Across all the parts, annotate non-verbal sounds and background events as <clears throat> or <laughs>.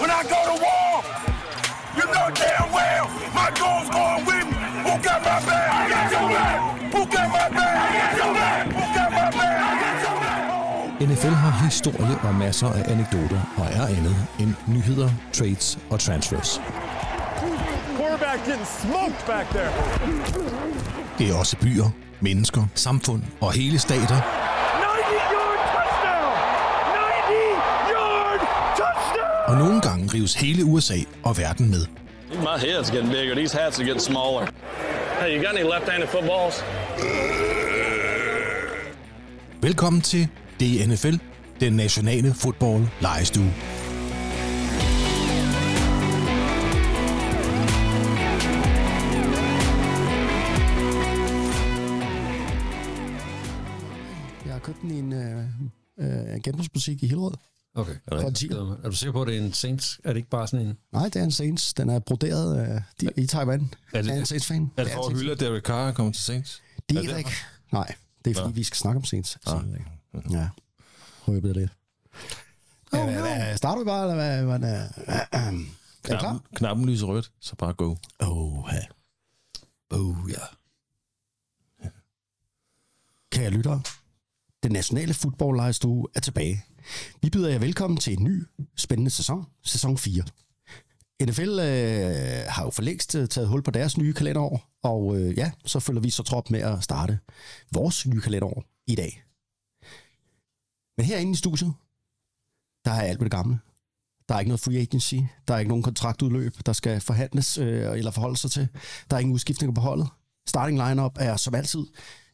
when I go to war. You know damn well my goal's going with me. Who got my back? I got your back. Who got my back? I got your back. Who got my back? I got your back. NFL har historie og masser af anekdoter og er andet end nyheder, trades og transfers. Quarterback getting smoked back there. Det er også byer, mennesker, samfund og hele stater, 90-yard touchdown! 90-yard touchdown! og nogle gange rives hele USA og verden med. My head's getting bigger. These hats are getting smaller. Hey, you got any left-handed footballs? Velkommen til DNFL, den nationale fodbold lejestue. Jeg har købt den i en øh, øh, genbrugsbutik i Hillerød. Okay. Er, For en det, er du sikker på, at det er en Saints? Er det ikke bare sådan en... Nej, det er en Saints. Den er broderet øh, de, i Taiwan. Er det- det, er en Saints-fan. Er det for at hylde, at Derek Carr er kommet til Saints? Det er er det det ikke. Nej, det er fordi, Nå. vi skal snakke om Saints. Ah, Ja, røbet lidt. Oh, hvad, hvad, starter vi bare, eller hvad? hvad I klar? Knappen, knappen lyser rødt, så bare go. Oh, ja. Oh, ja. Kære lyttere, den nationale fodboldlejestue er tilbage. Vi byder jer velkommen til en ny, spændende sæson, sæson 4. NFL øh, har jo for længst øh, taget hul på deres nye kalenderår, og øh, ja, så følger vi så trop med at starte vores nye kalenderår i dag. Men herinde i studiet, der er alt ved det gamle. Der er ikke noget free agency, der er ikke nogen kontraktudløb, der skal forhandles øh, eller forholde sig til. Der er ingen udskiftninger på holdet. Starting lineup er som altid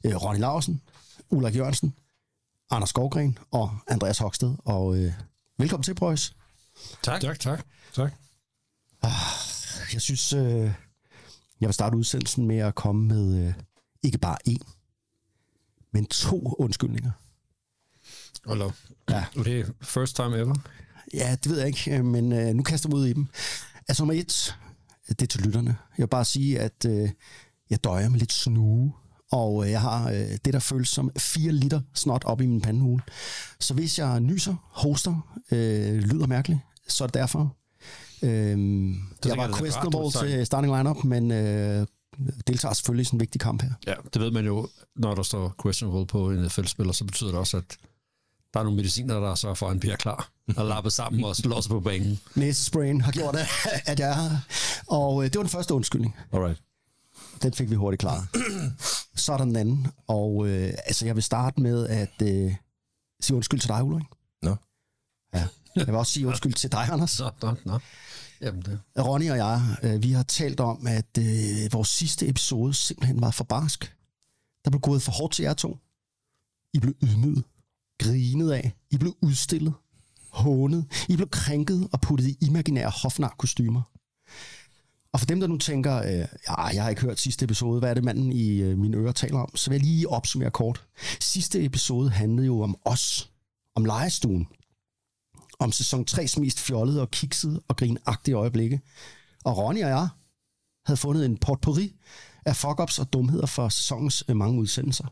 øh, Ronny Larsen, Ulrik Jørgensen, Anders Skovgren og Andreas Hoksted. Og øh, velkommen til, Prøjs. Tak. Tak, tak. tak. Jeg synes, øh, jeg vil starte udsendelsen med at komme med øh, ikke bare én, men to undskyldninger. Hold op. Ja. Det er first time ever. Ja, det ved jeg ikke, øh, men øh, nu kaster jeg mig ud i dem. Altså nummer et, det er til lytterne. Jeg vil bare sige, at øh, jeg døjer med lidt snue, og øh, jeg har øh, det, der føles som 4 liter snot op i min pandehule. Så hvis jeg nyser, hoster, øh, lyder mærkeligt, så er det derfor. Øh, jeg jeg var det questionable til starting lineup, men øh, deltager selvfølgelig i sådan en vigtig kamp her. Ja, det ved man jo, når der står questionable på en NFL-spiller, så betyder det også, at der er nogle mediciner, der sørger for, at han bliver klar og lappet sammen og slår sig på banen. <laughs> Næsesprayen har gjort, at- at jeg er her. Og øh, det var den første undskyldning. Alright. Den fik vi hurtigt klaret. <clears throat> Så er der den anden, og øh, altså jeg vil starte med at øh, sige undskyld til dig, Ulrik. Nå. Ja. Jeg vil også sige undskyld til dig, Anders. Nå, nå. Jamen, det. Ronny og jeg, øh, vi har talt om, at øh, vores sidste episode simpelthen var for barsk. Der blev gået for hårdt til jer to. I blev ydmyget, grinet af, I blev udstillet, hånet, I blev krænket og puttet i imaginære hofnarkostymer. Og for dem, der nu tænker, øh, ja, jeg har ikke hørt sidste episode, hvad er det manden i øh, mine ører taler om, så vil jeg lige opsummere kort. Sidste episode handlede jo om os, om legestuen, om sæson 3's mest fjollede og kiksede og grinagtige øjeblikke. Og Ronny og jeg havde fundet en potpourri af fuck-ups og dumheder for sæsonens øh, mange udsendelser.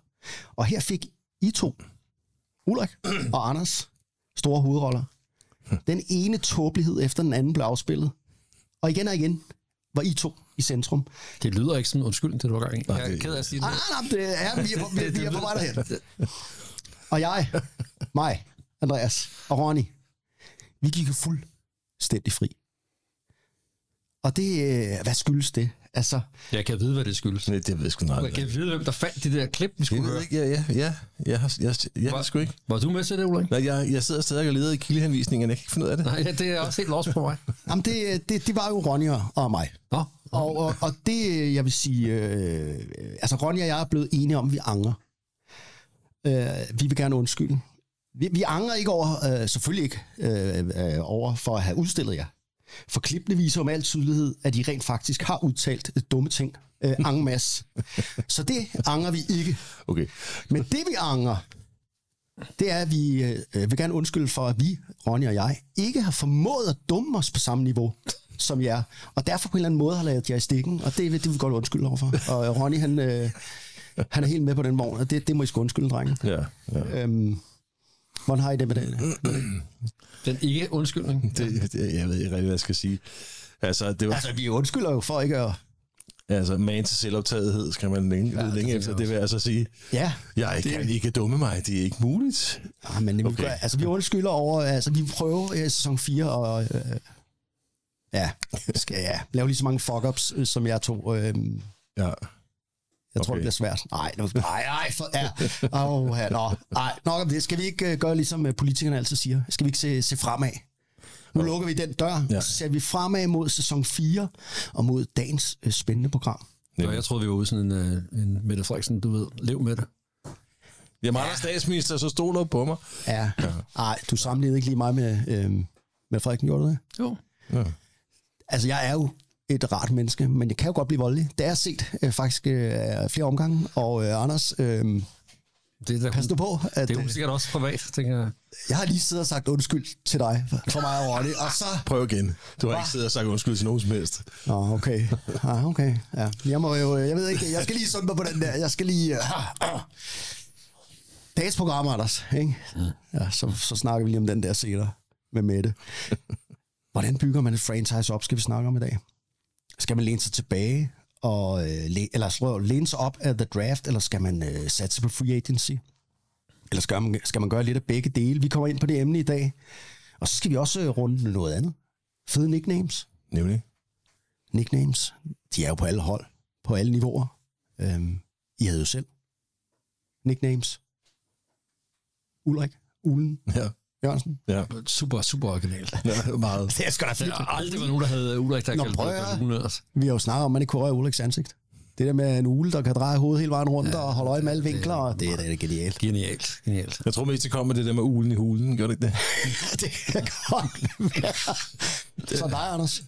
Og her fik I to, Ulrik <clears throat> og Anders, store hovedroller. <clears throat> Den ene tåbelighed efter den anden blev afspillet. Og igen og igen var I to i centrum. det lyder ikke som en undskyldning, det du var gang i. Jeg er ked af at sige det. nej, nej, det er, vi er, på, <laughs> vi, vi er på vej derhen. Og jeg, mig, Andreas og Ronny, vi gik jo fuldstændig fri. Og det, øh, hvad skyldes det? Altså, Jeg kan vide, hvad det skyldes. Det, det ved jeg sgu Jeg aldrig. kan vide, hvem der fandt de der klip, vi skulle Jeg høre. ikke, ja, ja, ja. Jeg, har, jeg, jeg, jeg, jeg sgu ikke. Var du med til det, Ulrik? Nej, jeg, jeg sidder stadig og leder i kildehenvisningen, jeg kan ikke finde ud af det. Nej, ja, det er også helt lost på mig. <laughs> jamen det, det, det var jo Ronny og- mig. Nå, Og, og, og det, jeg vil sige, øh, altså Ronny og jeg er blevet enige om, at vi angrer. Øh, vi vil gerne undskylde. Vi, vi angrer ikke over, øh, selvfølgelig ikke øh, øh, over for at have udstillet jer. For klippene viser med al tydelighed, at I rent faktisk har udtalt øh, dumme ting øh, masse. <laughs> Så det angrer vi ikke. Okay. Men det vi angrer, det er, at vi øh, vil gerne undskylde for, at vi, Ronny og jeg, ikke har formået at dumme os på samme niveau som jer. Og derfor på en eller anden måde har lavet jer i stikken. Og det, det vil vi godt undskylde overfor. Og Ronny, han, øh, han er helt med på den vogn, og det, det må I sgu undskylde, drenge. Ja, ja. Øhm, Hvordan har I det med det? <clears throat> Den ikke undskyldning. <laughs> Det, det, jeg ved ikke rigtig, hvad jeg skal sige. Altså, det var, Altså, vi undskylder jo for ikke at... altså man til selvoptagethed, skal man længe, ja, længe efter, jeg det vil jeg altså sige. Ja, Jeg Det- kan ikke dumme mig, det er ikke muligt. Ah, men vi, Okay. okay. altså, vi undskylder over, altså vi prøver i sæson 4 og øh, ja, skal ja, lave lige så mange fuck-ups, øh, som jeg tog. Øh, Ja. Jeg tror, Okay. det bliver svært. Nej, nu, <laughs> nej, nej, for, ja. Oh, ja, nå, nej, nok om det. Skal vi ikke øh, gøre ligesom øh, politikerne altid siger? Skal vi ikke se, se fremad? Nu lukker vi den dør, Ja. og så ser vi fremad mod sæson 4 og mod dagens øh, spændende program. Og jeg troede, vi var ude sådan en, øh, en Mette Frederiksen, du ved, lev med det. Jeg mangler statsminister, så stol op på mig. Ja, nej, du sammenligner ikke lige mig med, øh, med Frederiksen, gjorde du det? Jo. Ja. Altså, jeg er jo et rart menneske, men jeg kan jo godt blive voldelig. Det er jeg set øh, faktisk øh, flere omgange. Og øh, Anders, øh, Det er, da, pas nu på, at det er jo øh, sikkert også privat, tænker jeg. jeg har lige siddet og sagt undskyld til dig for mig og Ronny, og så... Prøv igen. Du har ikke siddet og sagt undskyld til nogen som helst. Nå, okay. Ah, okay. Ja. Jeg må jo, jeg ved ikke, jeg skal lige sunde mig på den der. Jeg skal lige... Uh, uh. Dagens program, Anders, ikke? Ja, så, så snakker vi lige om den der senere med Mette. Hvordan bygger man et franchise op, skal vi snakke om i dag. Skal man læne sig tilbage og øh, læ- eller slå, læne sig op af the draft, eller skal man øh, satse på free agency? Eller skal man, skal man gøre lidt af begge dele? Vi kommer ind på det emne i dag. Og så skal vi også øh, runde noget andet. Fede nicknames Nemlig. nicknames. De er jo på alle hold, på alle niveauer. Øhm, I havde jo selv nicknames. Ulrik, Ulen, Ja. Jørgensen. Ja. Super, super originalt. <laughs> ja meget. Det er sgu da Der har aldrig været nogen, der havde Ulrik, der Nå, kaldte prøv det. Vi har jo snakket om, at man ikke kunne røre Ulriks ansigt. Det der med en ule, der kan dreje hovedet hele vejen rundt ja, og holde øje med alle vinkler, og det er da genialt. Genialt, genialt. Jeg tror mest, det kom med det der med ulen i hulen. Gjorde det ikke det? <laughs> det kan godt være. Så dig, Anders.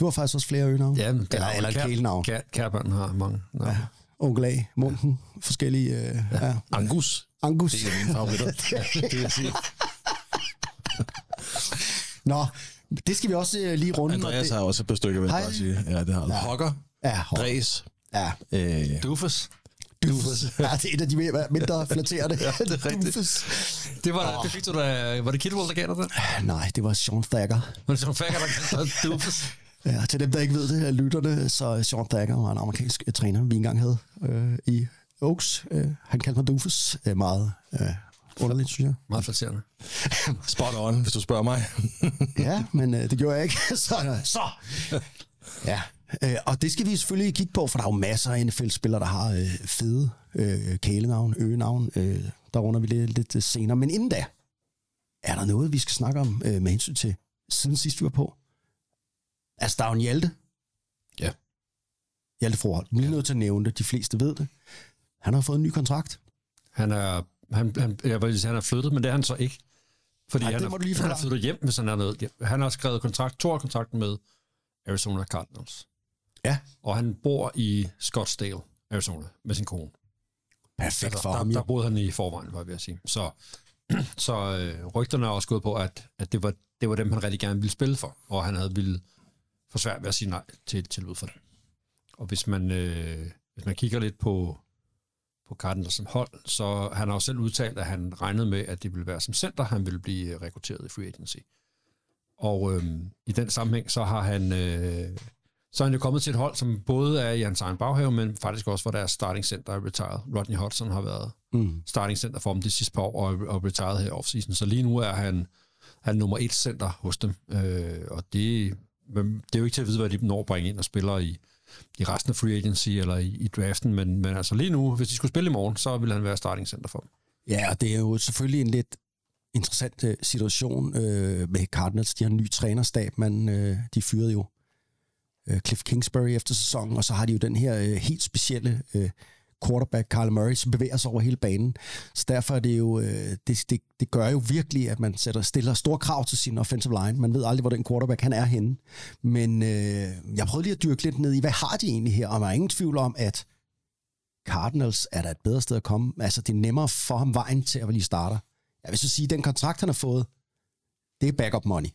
Du har faktisk også flere øgenavne. Ja, men eller, eller et kælenavn. Kær, Kærbørn har mange navne. Ja. Onkel A, Munden, forskellige... Øh, ja. ja. Angus. Angus. Det er mine favoritter. <laughs> det vil sige. <laughs> Nå, det skal vi også øh, lige runde. Andreas det, har også et par stykker, vil jeg bare sige. Ja, det har han. Hokker. Ja, hold. Dræs. Ja, Øh, Dufus. Dufus. Ja, det er et af de mere- mindre <laughs> flatterende. ja, det er rigtigt. Dufus. Det var, det fik du da, var det Kidwell, der gav dig det? Nej, det var Sean Thacker. Men det var Fagger, der kaldte dig Dufus. Ja, til dem, der ikke ved det, er lytterne, så Sean Thacker var en amerikansk øh, træner, vi engang havde øh, i Oaks. Øh, han kaldte mig Dufus. Øh, meget øh, underligt, synes jeg. Meget flatterende. <laughs> spot on, hvis du spørger mig. <laughs> Ja, men øh, det gjorde jeg ikke. <laughs> så, så. Ja, øh, og det skal vi selvfølgelig kigge på, for der er jo masser af NFL-spillere, der har øh, fede øh, kælenavn, øgenavn. Øh, der runder vi lidt, lidt øh, senere. Men inden da, er der noget, vi skal snakke om øh, med hensyn til, siden sidst vi var på? Altså, der er jo en Hjalte. Ja. Hjalte Froholt. Vi er nødt til at nævne det. De fleste ved det. Han har fået en ny kontrakt. Han er, han, han, jeg vil sige, han er flyttet, men det er han så ikke. Fordi Ej, han, det er, lige han er flyttet hjem, hvis han er noget. Han har skrevet kontrakt, to kontrakt med Arizona Cardinals. Ja. Og han bor i Scottsdale, Arizona, med sin kone. Perfekt Altså, for der, ham. der jo. boede han i forvejen, var jeg ved at sige. Så, <clears throat> så øh, rygterne er også gået på, at, at det, var, det var dem, han rigtig gerne ville spille for, og han havde ville få svært ved at sige nej til, til ud for det. Og hvis man, øh, hvis man kigger lidt på, på Cardinals som hold, så han har jo selv udtalt, at han regnede med, at det ville være som center, han ville blive øh, rekrutteret i free agency. Og øh, i den sammenhæng, så har han... Øh, så er han jo kommet til et hold, som både er i hans egen baghave, men faktisk også, hvor deres starting center er retired. Rodney Hudson har været Mm. starting center for dem de sidste par år, og, og retired her offseason. Så lige nu er han, han nummer et center hos dem. Øh, og det, det er jo ikke til at vide, hvad de når at bringe ind og spiller i, i resten af free agency eller i, i draften, men, men altså lige nu, hvis de skulle spille i morgen, så ville han være starting center for dem. Ja, og det er jo selvfølgelig en lidt interessant øh, situation øh, med Cardinals. De har en ny trænerstab, men øh, de fyrede jo øh, Cliff Kingsbury efter sæsonen, og så har de jo den her øh, helt specielle øh, quarterback, Carl Murray, som bevæger sig over hele banen. Så derfor er det jo, øh, det, det, det gør jo virkelig, at man sætter, stiller store krav til sin offensive line. Man ved aldrig, hvor den quarterback han er henne. Men øh, jeg prøvede lige at dyrke lidt ned i, hvad har de egentlig her? Og der er ingen tvivl om, at Cardinals er der et bedre sted at komme. Altså, det er nemmere for ham vejen til at blive starter. Jeg vil så sige, at den kontrakt, han har fået, det er backup money.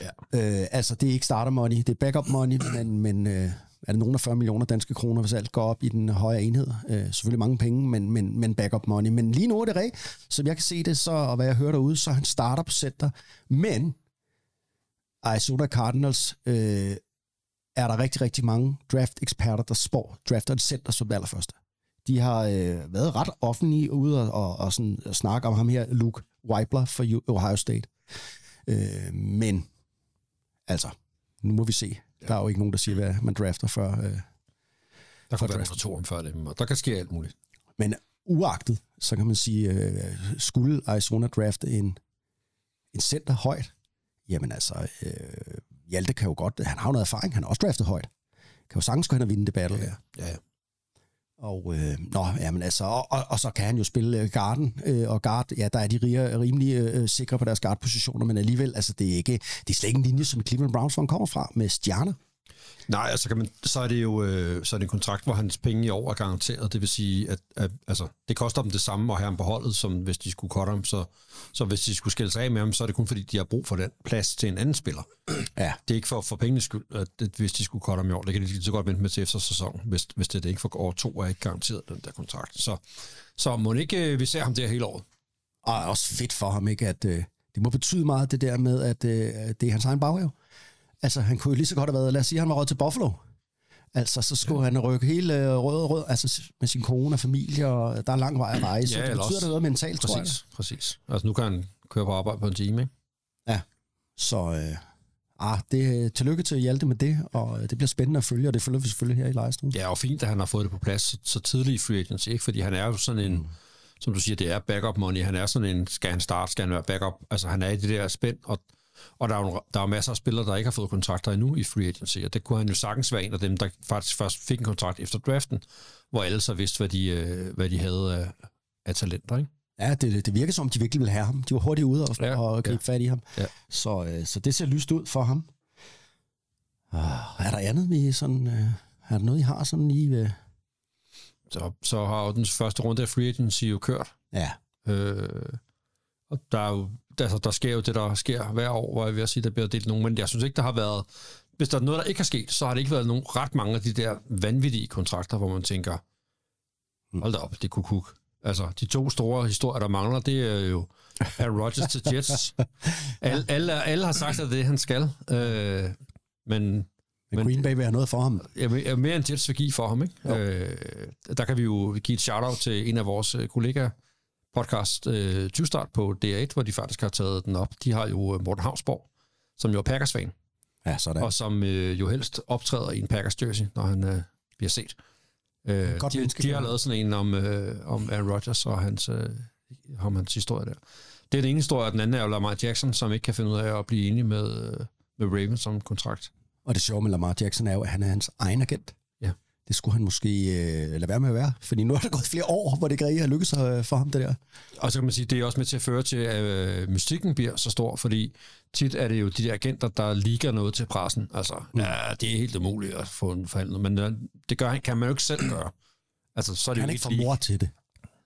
Ja. Øh, altså, det er ikke starter money, det er backup money, men, men øh, er det nogen af 40 millioner danske kroner, hvis alt går op i den højere enhed. Øh, selvfølgelig mange penge, men, men, men backup money. Men lige nu er det rigtigt, som jeg kan se det, så, og hvad jeg hører derude, så han starter på center. Men Arizona Cardinals øh, er der rigtig, rigtig mange draft-eksperter, der spår drafter et center som det allerførste. De har øh, været ret offentlige ude og, og, og, sådan, og snakke om ham her, Luke Weibler fra Ohio State. Øh, men altså, nu må vi se. Der er jo ikke nogen, der siger, hvad man drafter før. Øh. Der kan være om før dem, og der kan ske alt muligt. Men uagtet, så kan man sige, øh, skulle Arizona drafte en, en center højt, jamen altså, øh, Hjalte kan jo godt, han har jo noget erfaring, han har også draftet højt. Kan jo sagtens gå hen og vinde det battle der. Ja, ja. Og, øh, nå, jamen altså, og, og, og, så kan han jo spille øh, garden, øh, og guard, ja, der er de rige, rimelig øh, sikre på deres guardpositioner, men alligevel, altså, det er, ikke, det er slet ikke en linje, som Cleveland Browns, kommer fra, med stjerner. Nej, altså kan man, så er det jo øh, så er det en kontrakt, hvor hans penge i år er garanteret. Det vil sige, at, at altså, det koster dem det samme at have ham på holdet, som hvis de skulle cutte ham. Så, så hvis de skulle skille sig af med ham, så er det kun fordi, de har brug for den plads til en anden spiller. <clears throat> Ja. Det er ikke for, for pengenes skyld, at det, hvis de skulle cutte ham i år. Det kan de lige så godt vente med til efter sæsonen, hvis, hvis det det ikke for år to er ikke garanteret den der kontrakt. Så, så må ikke øh, vi ser ham der hele året. Og også fedt for ham, ikke, at øh, det må betyde meget, det der med, at øh, det er hans egen baghave. Altså, han kunne jo lige så godt have været, lad os sige, han var råd til Buffalo. Altså, så skulle ja. han rykke hele øh, rød og rød, altså med sin kone og familie, og der er lang vej at rejse. Ja, det betyder også- noget mentalt, tror jeg. Præcis, præcis. Altså nu kan han køre på arbejde på en time, ikke? Ja, så øh, ah, det, tillykke til Hjalte med det, og øh, det bliver spændende at følge, og det følger vi selvfølgelig her i livestream. Ja, og fint, at han har fået det på plads så, så tidligt i free agency, ikke? Fordi han er jo sådan en, mm. som du siger, det er backup money. Han er sådan en, skal han starte, skal han være backup? Altså, han er i det der spænd, og, og der er jo der er jo masser af spillere, der ikke har fået kontrakter endnu i free agency, og det kunne han jo sagtens være en af dem, der faktisk først fik en kontrakt efter draften, hvor alle så vidste, hvad de, øh, hvad de havde af, af talenter, ikke? Ja, det, det virker som, de virkelig vil have ham. De var hurtigt ude og, ja, og gribe ja. fat i ham. Ja. Så, øh, så det ser lyst ud for ham. Uh, er der andet, vi sådan... Øh, er der noget, I har sådan lige... Øh, Så, så har jo den første runde af free agency jo kørt, ja, Øh, og der er jo, altså, der sker jo det, der sker hver år, hvor jeg vil sige, der bliver delt nogen, men jeg synes ikke, der har været, hvis der er noget, der ikke har sket, så har det ikke været nogen ret mange af de der vanvittige kontrakter, hvor man tænker, hold da op, det kunne kuk. Altså, de to store historier, der mangler, det er jo Aaron Rodgers til Jets. <laughs> Alle, alle, alle har sagt, at det er, han skal. Øh, men men, Men- Green Bay vil have noget for ham. jeg mere end Jets vil give for ham, ikke? Øh, der kan vi jo give et shout-out til en af vores kollegaer, podcast øh, 20 start på DR1, hvor de faktisk har taget den op. De har jo øh, Morten Havsborg, som jo er Packers-fan, Ja, sådan. og som øh, jo helst optræder i en Packers-jersey, når han øh, bliver set. Øh, Godt de, menneske, de har lavet sådan en om, øh, om Aaron Rodgers og hans, øh, om hans historie der. Det er den ene historie, og den anden er jo Lamar Jackson, som ikke kan finde ud af at blive enig med, øh, med Ravens om kontrakt. Og det sjove med Lamar Jackson er jo, at han er hans egen agent. Ja. Det skulle han måske øh, lade være med at være, fordi nu er der gået flere år, hvor det ikke har lykkes øh, for ham, det der. Og så kan man sige, det er også med til at føre til, at øh, mystikken bliver så stor, fordi tit er det jo de der agenter, der ligger noget til pressen. Altså, mm. ja, det er helt umuligt at få en forhandlet, men øh, det gør, kan man jo ikke selv gøre. Altså, så er det Han jo er ikke for mor til det.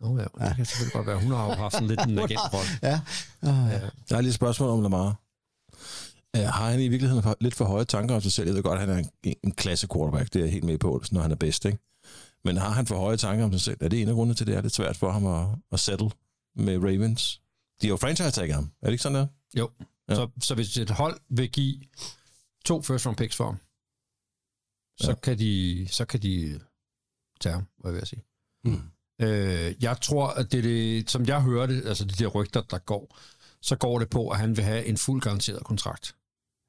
Nå ja, det kan selvfølgelig godt være. Hun har jo haft sådan lidt en <laughs> agentrolle. Ja. Uh, ja. Jeg har lige et spørgsmål om Lamar. Uh, har han i virkeligheden for, lidt for høje tanker om sig selv? Jeg ved godt, at han er en, en klasse quarterback. Det er jeg helt med på, når han er bedst, ikke? Men har han for høje tanker om sig selv? Er det en af grundene til, at det er lidt svært for ham at, at settle med Ravens? De har jo franchise ham. Er det ikke sådan der? Jo, Ja. så, så hvis et hold vil give to first round picks for ham, så, Ja. kan, de, så kan de tage ham, hvad vil jeg sige. Mm. Øh, jeg tror, at det, er det, som jeg hørte, altså de der rygter, der går, så går det på, at han vil have en fuld garanteret kontrakt.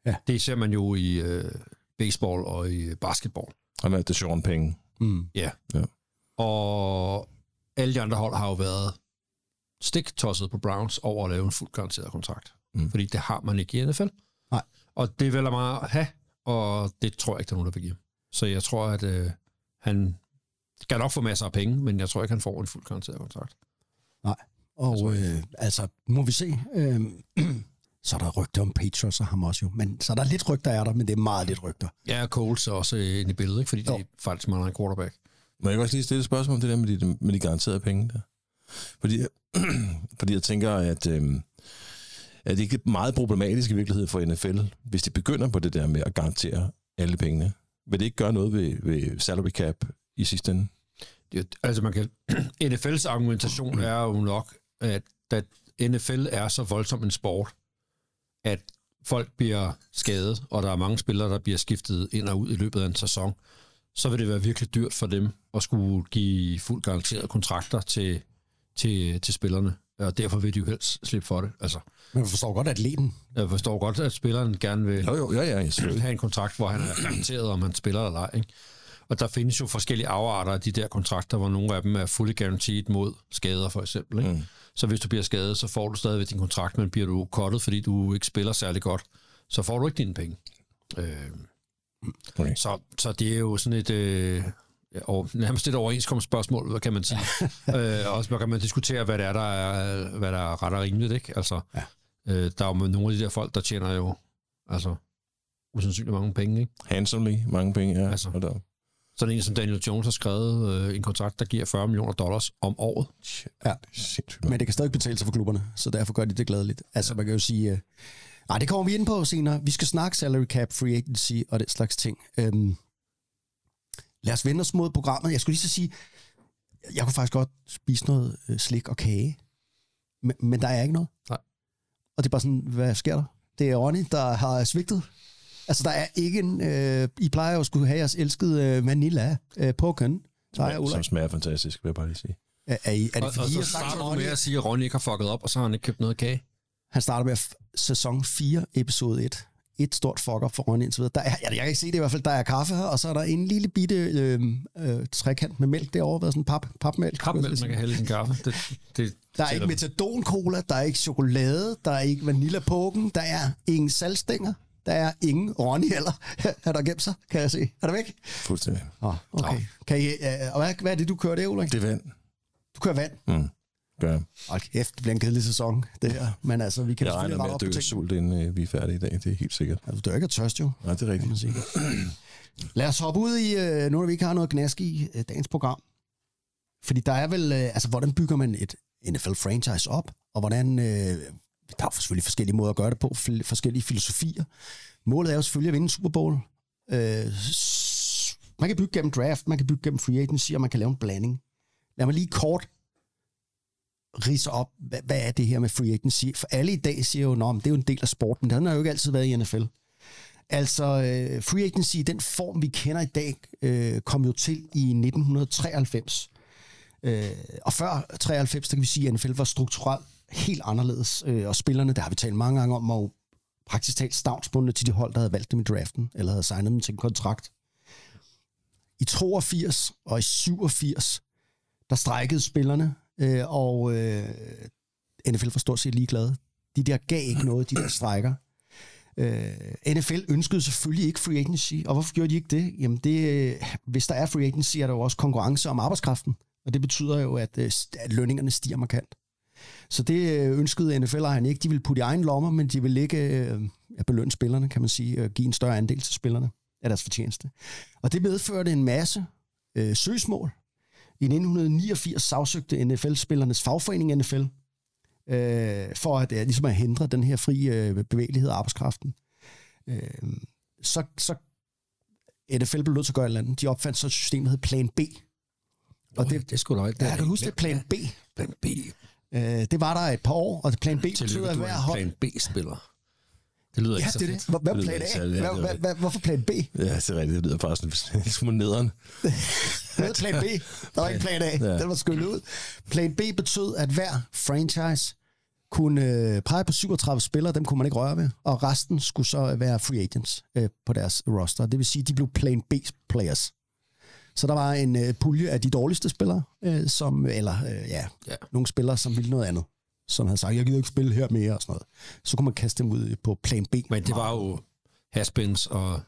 Ja. Det ser man jo i øh, baseball og i basketball. Han er det sjovere penge. Mm. Ja. Ja. Og alle de andre hold har jo været stiktosset på Browns over at lave en fuld garanteret kontrakt. Mm. Fordi det har man ikke i NFL. Nej. Og det vil jeg meget have, og det tror jeg ikke, der er nogen, der vil give. Så jeg tror, at øh, han skal nok få masser af penge, men jeg tror ikke, han får en fuld garanteret kontrakt. Og øh, altså, nu må vi se. Øh, så er der rygter om Patriots og ham også jo. Men, så er der lidt rygter er der, men det er meget lidt rygter. Ja, Coles er også øh, inde i billedet, ikke? fordi Jo. de faktisk mangler en quarterback. Må jeg også lige stille et spørgsmål om det der med de, med de garanterede penge der? Fordi, <clears throat> fordi jeg tænker, at, øhm, at det ikke er meget problematisk i virkeligheden for NFL, hvis de begynder på det der med at garantere alle pengene. vil det ikke gøre noget ved, ved salary cap i sidste ende? Det, altså man kan, <clears throat> NFL's argumentation er jo nok, at, at NFL er så voldsom en sport, at folk bliver skadet, og der er mange spillere, der bliver skiftet ind og ud i løbet af en sæson, så vil det være virkelig dyrt for dem at skulle give fuldt garanterede kontrakter til, til, til spillerne. Og derfor vil de jo helst slippe for det. Altså, Men man forstår godt atleten. jeg forstår godt, at spilleren gerne vil Jo, jo, ja, ja, have en kontrakt, hvor han er garanteret, om han spiller eller ej. Ikke? Og der findes jo forskellige afarter af de der kontrakter, hvor nogle af dem er fully guaranteed mod skader, for eksempel. Ikke? Mm. Så hvis du bliver skadet, så får du stadigvæk din kontrakt, men bliver du kottet, fordi du ikke spiller særlig godt, så får du ikke dine penge. Øh, Okay. så, så det er jo sådan et... Øh, og nærmest et overenskomstspørgsmål, hvad kan man sige. <laughs> øh, også kan man diskutere, hvad det er, der er, hvad der er ret og rimeligt, ikke? Altså, Ja. øh, der er jo nogle af de der folk, der tjener jo altså, usandsynligt mange penge, ikke? Handsomely, mange penge, ja. Altså. Sådan en som Daniel Jones har skrevet øh, en kontrakt, der giver 40 millioner dollars om året. Ja. Det er sindssygt. Men det kan stadig betale sig for klubberne, så derfor gør de det glædeligt. Altså, man kan jo sige... Øh, nej, det kommer vi ind på senere. Vi skal snakke salary cap, free agency og den slags ting. Øhm, lad os vende os mod programmet. Jeg skulle lige så sige, jeg kunne faktisk godt spise noget øh, slik og kage, men, men der er ikke noget. Nej. Og det er bare sådan, hvad sker der? Det er Ronny, der har svigtet. Altså, der er ikke en... Øh, I plejer jo at skulle have jeres elskede øh, vanilla øh, på køn. Så er jeg Som Ulrik. smager fantastisk, vil jeg bare lige sige. Er, er, I, er det Og, og fordi, så har sagt til starter du Ronny, med at sige, at Ronny ikke har fucket op, og så har han ikke købt noget kage. Han starter med f- sæson 4, episode 1. Et stort fuck up for Ronny indtil videre. Der er, jeg kan ikke se det i hvert fald. Der er kaffe her, og så er der en lille bitte øh, øh, trekant med mælk derovre. Hvad er sådan pap, papmælk. Kappmælk, man kan hælde i sin kaffe. Det, det Der er ikke metadon-cola, der er ikke chokolade, der er ikke vanilla-poken, der er ingen salgstænger, der er ingen Ronny heller. <laughs> er der gemt sig, kan jeg se. Er der væk? Fuldstændig. Oh, okay. Kan I, og hvad, hvad er det, du kører det, Ulrik? Det er vand. Du kører vand. Mm. Gør jeg. Hold kæft, det bliver en kedelig sæson, det her. Men altså, vi kan Jeg regner med at dø af sult, inden øh, vi er færdige i dag. Det er helt sikkert. Altså, du er ikke tørst jo. Nej, det er rigtigt. sige. <clears throat> Lad os hoppe ud i, øh, nu når vi ikke har noget gnask i øh, dagens program. Fordi der er vel, øh, altså hvordan bygger man et NFL-franchise op? Og hvordan, øh, der er selvfølgelig forskellige måder at gøre det på, forskellige filosofier. Målet er jo selvfølgelig at vinde en Super Bowl. Øh, man kan bygge gennem draft, man kan bygge gennem free agency, og man kan lave en blanding. Lad mig lige kort rise op, hvad, hvad er det her med free agency? For alle i dag siger jo, at det er jo en del af sporten, men den har jo ikke altid været i NFL. Altså, øh, free agency i den form, vi kender i dag, øh, kom jo til i 1993. Øh, og før 93, der kan vi sige, at NFL var strukturelt helt anderledes. Øh, og spillerne, der har vi talt mange gange om, var jo praktisk talt stavnsbundne til de hold, der havde valgt dem i draften, eller havde signet dem til en kontrakt. I 82 og i 87, der strækkede spillerne, øh, og øh, NFL var stort set ligeglade. De der gav ikke noget, de der strækker. Øh, NFL ønskede selvfølgelig ikke free agency, og hvorfor gjorde de ikke det? Jamen, det, øh, hvis der er free agency, er der jo også konkurrence om arbejdskraften, og det betyder jo, at, at lønningerne stiger markant. Så det øh, ønskede NFL-ejerne ikke. De ville putte i egen lommer, men de ville ikke øh, ja, belønne spillerne, kan man sige, og give en større andel til spillerne af deres fortjeneste. Og det medførte en masse øh, søgsmål. I 1989 sagsøgte NFL-spillernes fagforening NFL, øh, for at, øh, ligesom at hindre den her fri øh, bevægelighed af arbejdskraften. Øh, så, så NFL blev nødt til at gøre et eller andet. De opfandt så et system, der hed Plan B. Og det, det skulle nok. ja, kan du huske det? Plan B. Plan B. Øh, det var der et par år, og Plan B betød, at hver hold... Plan B-spiller. Det lyder Ja, ikke så det fedt. det. Hvad hvad Det plan A? det Hvad- er hvad- hvad- Hvorfor Plan B? Ja, det er rigtigt. Det lyder bare sådan lille smule nederen. <laughs> Hvad plan B? Der var ikke plan A. Ja. Den var skyllet ud. Plan B betød, at hver franchise kunne øh, pege på 37 spillere, dem kunne man ikke røre ved, og resten skulle så være free agents øh, på deres roster. Det vil sige, de blev plan B-players. Så der var en øh, pulje af de dårligste spillere, øh, som, eller øh, ja, Ja. ja, nogle spillere, som ville noget andet. Som havde sagt, jeg gider ikke spille her mere og sådan noget. Så kunne man kaste dem ud på plan B. Men det var jo haspins og...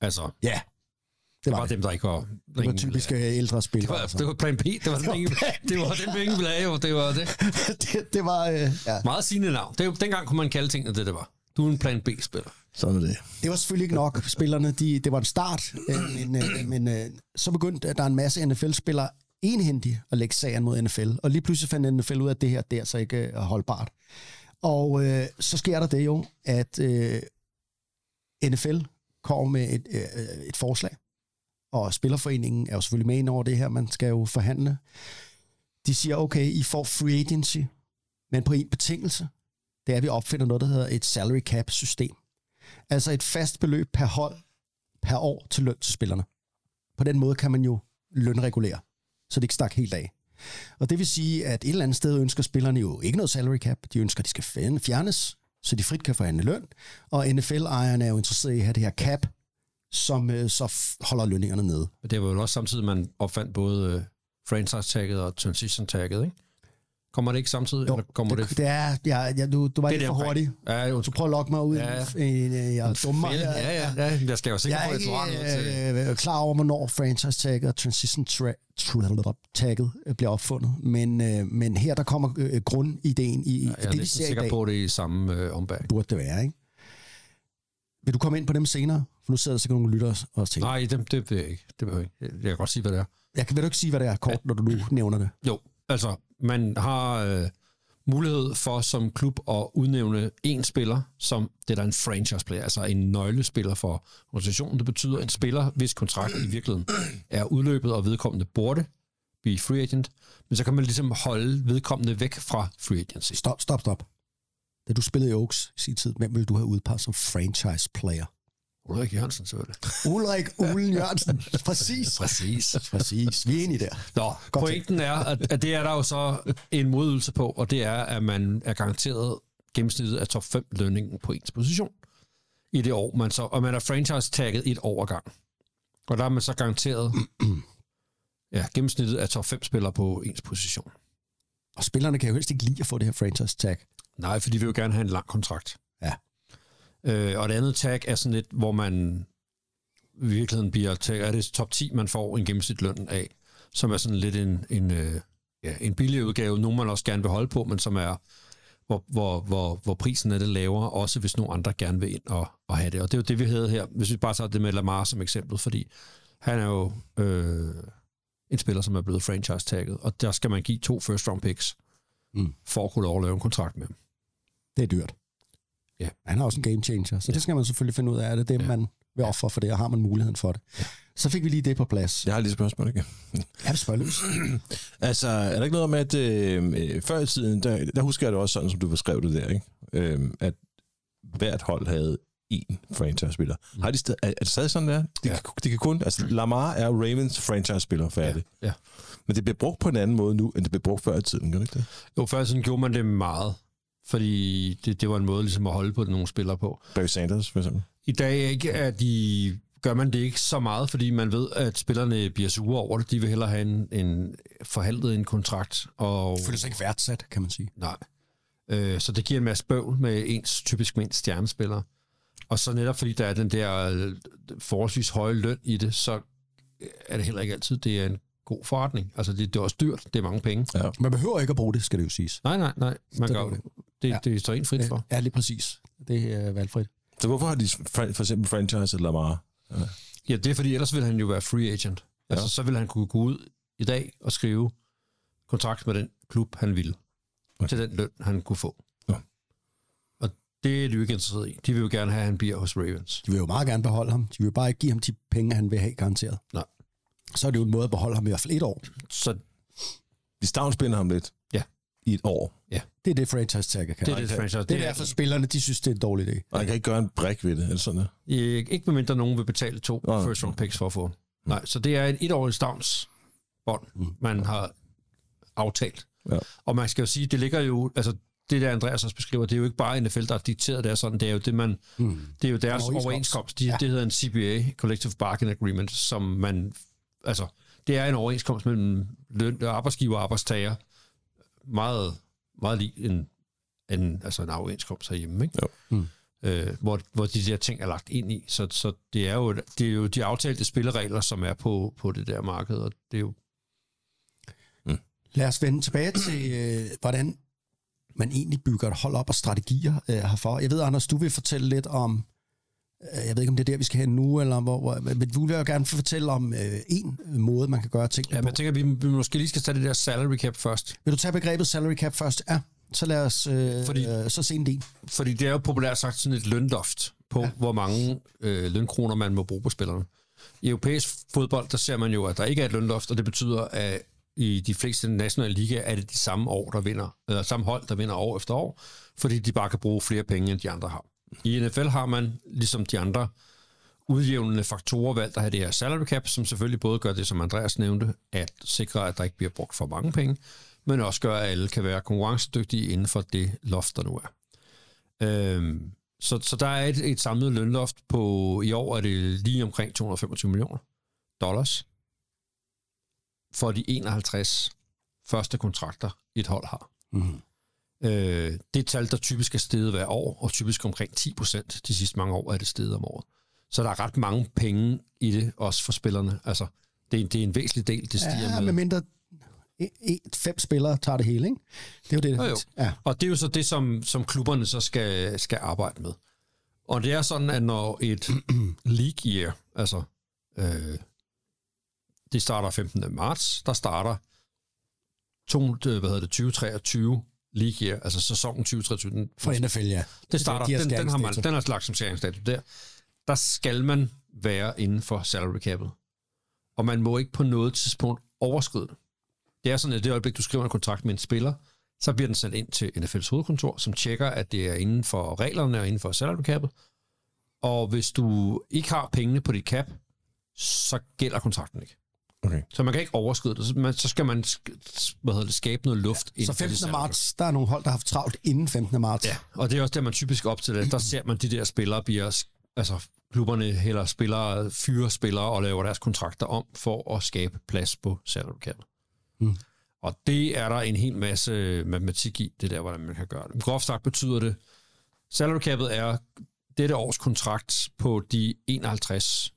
Altså, Ja, det det var var det. dem, der ikke var... Det var typisk øh, ældre Det spillere. var, altså. det var plan B. Det var, den, ingen, det var den penge, vi lavede jo. Det var det. <laughs> det, det var, øh, ja. Meget sigende navn. Det, dengang kunne man kalde tingene det, det var. Du er en plan B-spiller. Sådan er det. Det var selvfølgelig ikke nok. Spillerne, de, det var en start, øh, men, øh, men øh, så begyndte der er en masse NFL-spillere enhændigt at lægge sagen mod NFL. Og lige pludselig fandt NFL ud af, at det her det er så ikke er holdbart. Og øh, så sker der det jo, at øh, NFL kommer med et, øh, et forslag, og Spillerforeningen er jo selvfølgelig med ind over det her, man skal jo forhandle. De siger, okay, I får free agency, men på en betingelse, det er, at vi opfinder noget, der hedder et salary cap system. Altså et fast beløb per hold per år til løn til spillerne. På den måde kan man jo lønregulere, så det ikke stak helt af. Og det vil sige, at et eller andet sted ønsker spillerne jo ikke noget salary cap. De ønsker, at de skal fjernes, så de frit kan forhandle løn. Og NFL-ejerne er jo interesseret i at have det her cap, som øh, så holder lønningerne nede. Og Det var jo også samtidig, man opfandt både øh, franchise-tagget og transition-tagget, ikke? Kommer det ikke samtidig? eller kommer det, det, det er, ja, ja, du, du var Det lidt for hurtig. Ja, jo, Du prøver at lokke mig ud. Ja, ja. Ja, ja. Jeg er dummer. Ja, ja, ja, ja. Jeg skal jo sikkert Jeg på, er at du har noget til... ikke øh, klar over, hvornår franchise-tagget og transition-tagget bliver opfundet. Men, øh, men her der kommer øh, grundideen i, i Jeg er det, vi ser i sikker dag. på, det er i samme øh, ombæring. Burde det være, ikke? Vil du komme ind på dem senere? For nu sidder der sikkert nogle lyttere og tænker, Nej, det, det vil jeg ikke. Det vil jeg ikke. Jeg kan godt sige, hvad det er. jeg kan, vil du ikke sige, hvad det er kort, når du nu nævner det? Jo, altså, man har øh, mulighed for som klub at udnævne en spiller, som det der er en franchise player, altså en nøglespiller for organisationen. Det betyder en spiller, hvis kontrakt i virkeligheden er udløbet, og vedkommende burde blive free agent, men så kan man ligesom holde vedkommende væk fra free agency. Stop, stop, stop. Da du spillede i Oaks i sin tid, hvem ville du have udpeget som franchise player? Ulrik Jørgensen, selvfølgelig. Ulrik Ulen Jørgensen. Præcis. Præcis. Præcis. Vi er enige der. Nå, pointen er, at, at det er der jo så en modydelse på, og det er, at man er garanteret gennemsnittet af top 5 lønningen på ens position i det år, man så, og man er franchise-tagget et år ad gang. Og der er man så garanteret ja, gennemsnittet af top 5 spillere på ens position. Og spillerne kan jo helst ikke lide at få det her franchise tag. Nej, for de vil jo gerne have en lang kontrakt. Ja. Øh, og det andet tag er sådan lidt, hvor man i virkeligheden bliver tag, er det top 10, man får en gennemsnitsløn af, som er sådan lidt en, en, øh, ja, en billig udgave, nogen man også gerne vil holde på, men som er, hvor, hvor, hvor, hvor prisen er det lavere, også hvis nogle andre gerne vil ind og, og have det. Og det er jo det, vi havde her, hvis vi bare tager det med Lamar som eksempel, fordi han er jo øh, en spiller, som er blevet franchise-tagget, og der skal man give to first round picks, Mm. for at kunne lov at lave en kontrakt med ham. Det er dyrt. Ja. Han er også en game changer, så det skal man selvfølgelig finde ud af. Er det det, Ja. man vil ofre for det, og har man muligheden for det? Så fik vi lige det på plads. Jeg har lige et spørgsmål, ikke? Er det spørgeløs? <clears throat> Altså, er der ikke noget med, at øh, før i tiden, der, der husker jeg det også sådan, som du beskrev det der, ikke? Øh, at hvert hold havde én franchise-spiller. Mm. Har de stadig, er, er det stadig sådan, der? De, Ja. ja. kan, de kan kun, altså Lamar er Ravens franchise-spiller, færdig. Ja. Men det bliver brugt på en anden måde nu, end det blev brugt før i tiden, gør det ikke det? Jo, før sådan gjorde man det meget, fordi det, det var en måde ligesom at holde på nogle spillere på. Barry Sanders, for eksempel. I dag ikke, er de, gør man det ikke så meget, fordi man ved, at spillerne bliver sure over det. De vil hellere have en, en forhandlet en kontrakt. Og, Føler sig ikke værdsat, kan man sige. nej. Øh, så det giver en masse bøvl med ens typisk med en stjernespiller. Og så netop fordi der er den der øh, forholdsvis høje løn i det, så er det heller ikke altid, det er en god forretning. Altså det, det er også dyrt, det er mange penge. Ja. Man behøver ikke at bruge det, skal det jo siges. Nej, nej, nej. Man Det gør, det, det. Ja. det står en frit for. Ja, lige præcis. Det er valgfrit. Så hvorfor har de for eksempel franchise Lamar? Ja, det er fordi, ellers ville han jo være free agent. Altså, Ja. så ville han kunne gå ud i dag og skrive kontrakt med den klub, han ville. Okay. Til den løn, han kunne få. Ja. Og det er de jo ikke interesseret i. De vil jo gerne have, at han bliver hos Ravens. De vil jo meget gerne beholde ham. De vil bare ikke give ham de penge, han vil have garanteret. Nej. Så er det jo en måde at beholde ham i hvert fald et år. Så De stavnsbinder ham lidt. Ja. I et år. Det er det franchise tagger kan. det er det, franchise. det er derfor spillerne, de synes, det er en dårlig idé. Og han kan ikke gøre en brik ved det, eller sådan noget. Ikke ikke medmindre nogen vil betale to Nå, nå. first round picks for at få. Nej, så det er et etårigt stavnsbånd, man har aftalt. Ja. Og man skal jo sige, det ligger jo, altså det der Andreas også beskriver, det er jo ikke bare NFL, der har dikteret det er sådan, det er jo det, man, Mm. det er jo deres overenskomst. overenskomst. De, Ja. ja. Det hedder en CBA, Collective Bargaining Agreement, som man, altså, det er en overenskomst mellem løn, arbejdsgiver og arbejdstager. Meget, meget lige en, en, altså en overenskomst herhjemme, ikke? Jo. Mm. Øh, hvor, hvor de der ting er lagt ind i. Så, så det, er jo, det er jo de aftalte spilleregler, som er på, på det der marked, og det er jo Lad os vende tilbage til, øh, hvordan man egentlig bygger et hold op og strategier øh, herfor. Jeg ved, Anders, du vil fortælle lidt om, jeg ved ikke, om det er der, vi skal hen nu, eller hvor, hvor men du vil jo gerne fortælle om øh, en måde, man kan gøre tingene Ja, på. jeg tænker, at vi, vi måske lige skal tage det der salary cap først. Vil du tage begrebet salary cap først? Ja, så lad os øh, Fordi- øh, så se en del. Fordi det er jo populært sagt sådan et lønloft på, ja. hvor mange øh, lønkroner man må bruge på spillerne. I europæisk fodbold, der ser man jo, at der ikke er et lønloft, og det betyder, at i de fleste nationale ligaer er det de samme år, der vinder, eller samme hold, der vinder år efter år, fordi de bare kan bruge flere penge, end de andre har. I NFL har man, ligesom de andre udjævnende faktorer, valgt at have det her salary cap, som selvfølgelig både gør det, som Andreas nævnte, at sikre, at der ikke bliver brugt for mange penge, men også gør, at alle kan være konkurrencedygtige inden for det loft, der nu er. Øhm, så, så der er et, et samlet lønloft på, i år er det lige omkring 225 millioner dollars for de 51 første kontrakter, et hold har. Mm. Øh, det et tal, der typisk er steget hver år, og typisk omkring 10 procent de sidste mange år er det steget om året. Så der er ret mange penge i det, også for spillerne. Altså, det er, det er en væsentlig del, det stiger Ja, med. mindre et, et, fem spillere tager det hele, ikke? Det er jo det. Jo, jo. Ja. Og det er jo så det, som, som klubberne så skal, skal arbejde med. Og det er sådan, at når et <clears throat> league year, altså øh, det starter 15. marts, der starter to, øh, hvad hedder det, 2023 league year, altså sæsonen 2023. Den, For NFL, ja. det starter, de har den, den, har man, den er slags som skæringsdato der. Der skal man være inden for salary cap'et. Og man må ikke på noget tidspunkt overskride det. Det er sådan, at det øjeblik, du skriver en kontrakt med en spiller, så bliver den sendt ind til NFL's hovedkontor, som tjekker, at det er inden for reglerne og inden for salary cap'et. Og hvis du ikke har pengene på dit cap, så gælder kontrakten ikke. Okay. Så man kan ikke overskride det. Så, man, så skal man hvad hedder det, skabe noget luft. inden Så for det 15. salary marts, der er nogle hold, der har haft travlt inden 15. marts. Ja, og det er også der, man typisk op til det. Der ser man, de der spillere bliver... Altså, klubberne hælder spillere, fyre spillere og laver deres kontrakter om for at skabe plads på salary cap. Mm. Og det er der en hel masse matematik i, det der, hvordan man kan gøre det. Groft sagt betyder det, salary capet er dette års kontrakt på de 51 øh,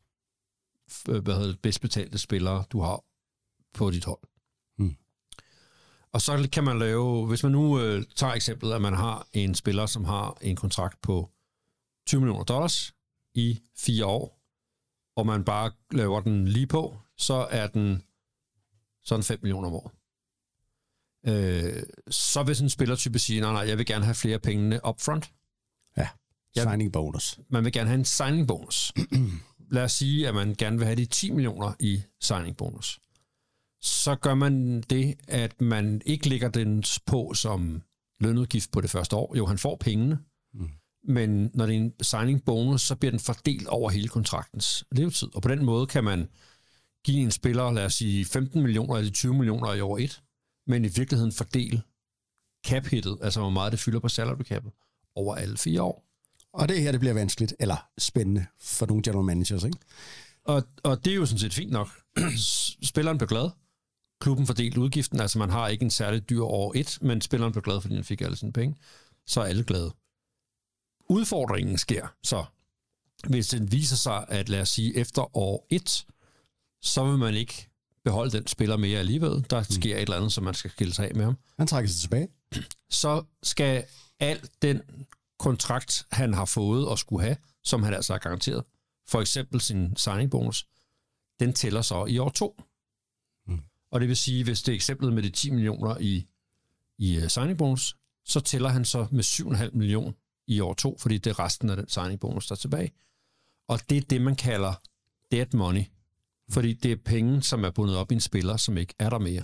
hvad hedder det, bedst betalte spillere, du har på dit hold. Mm. Og så kan man lave, hvis man nu øh, tager eksemplet, at man har en spiller, som har en kontrakt på 20 millioner dollars i fire år, og man bare laver den lige på, så er den sådan 5 millioner om året. Øh, så vil sådan en spillertype sige, nej, nej, jeg vil gerne have flere pengene upfront. ja. Signing bonus. Man vil gerne have en signing bonus. <clears throat> Lad os sige, at man gerne vil have de 10 millioner i signing bonus. Så gør man det, at man ikke lægger den på som lønudgift på det første år. Jo, han får pengene, Mm. men når det er en signing bonus, så bliver den fordelt over hele kontraktens levetid. Og på den måde kan man give en spiller, lad os sige, 15 millioner eller 20 millioner i år 1, men i virkeligheden fordele cap-hittet, altså hvor meget det fylder på salary capet, over alle fire år. Og det her, det bliver vanskeligt, eller spændende for nogle general managers, ikke? Og, og det er jo sådan set fint nok. <clears throat> Spilleren bliver glad. Klubben fordelte udgiften, altså man har ikke en særlig dyr år et, men spilleren bliver glad, fordi han fik alle sine penge. Så er alle glade. Udfordringen sker så, hvis den viser sig, at lad os sige, efter år 1, så vil man ikke beholde den spiller mere alligevel. Der sker et eller andet, som man skal skille sig af med ham. Han trækker sig tilbage. Så skal al den kontrakt, han har fået og skulle have, som han altså har garanteret, for eksempel sin signing bonus, den tæller så i år to. Mm. Og det vil sige, hvis det er eksemplet med de 10 millioner i, i uh, signing bonus, så tæller han så med 7,5 millioner i år to, fordi det er resten af den signing bonus, der er tilbage. Og det er det, man kalder dead money. Fordi det er penge, som er bundet op i en spiller, som ikke er der mere.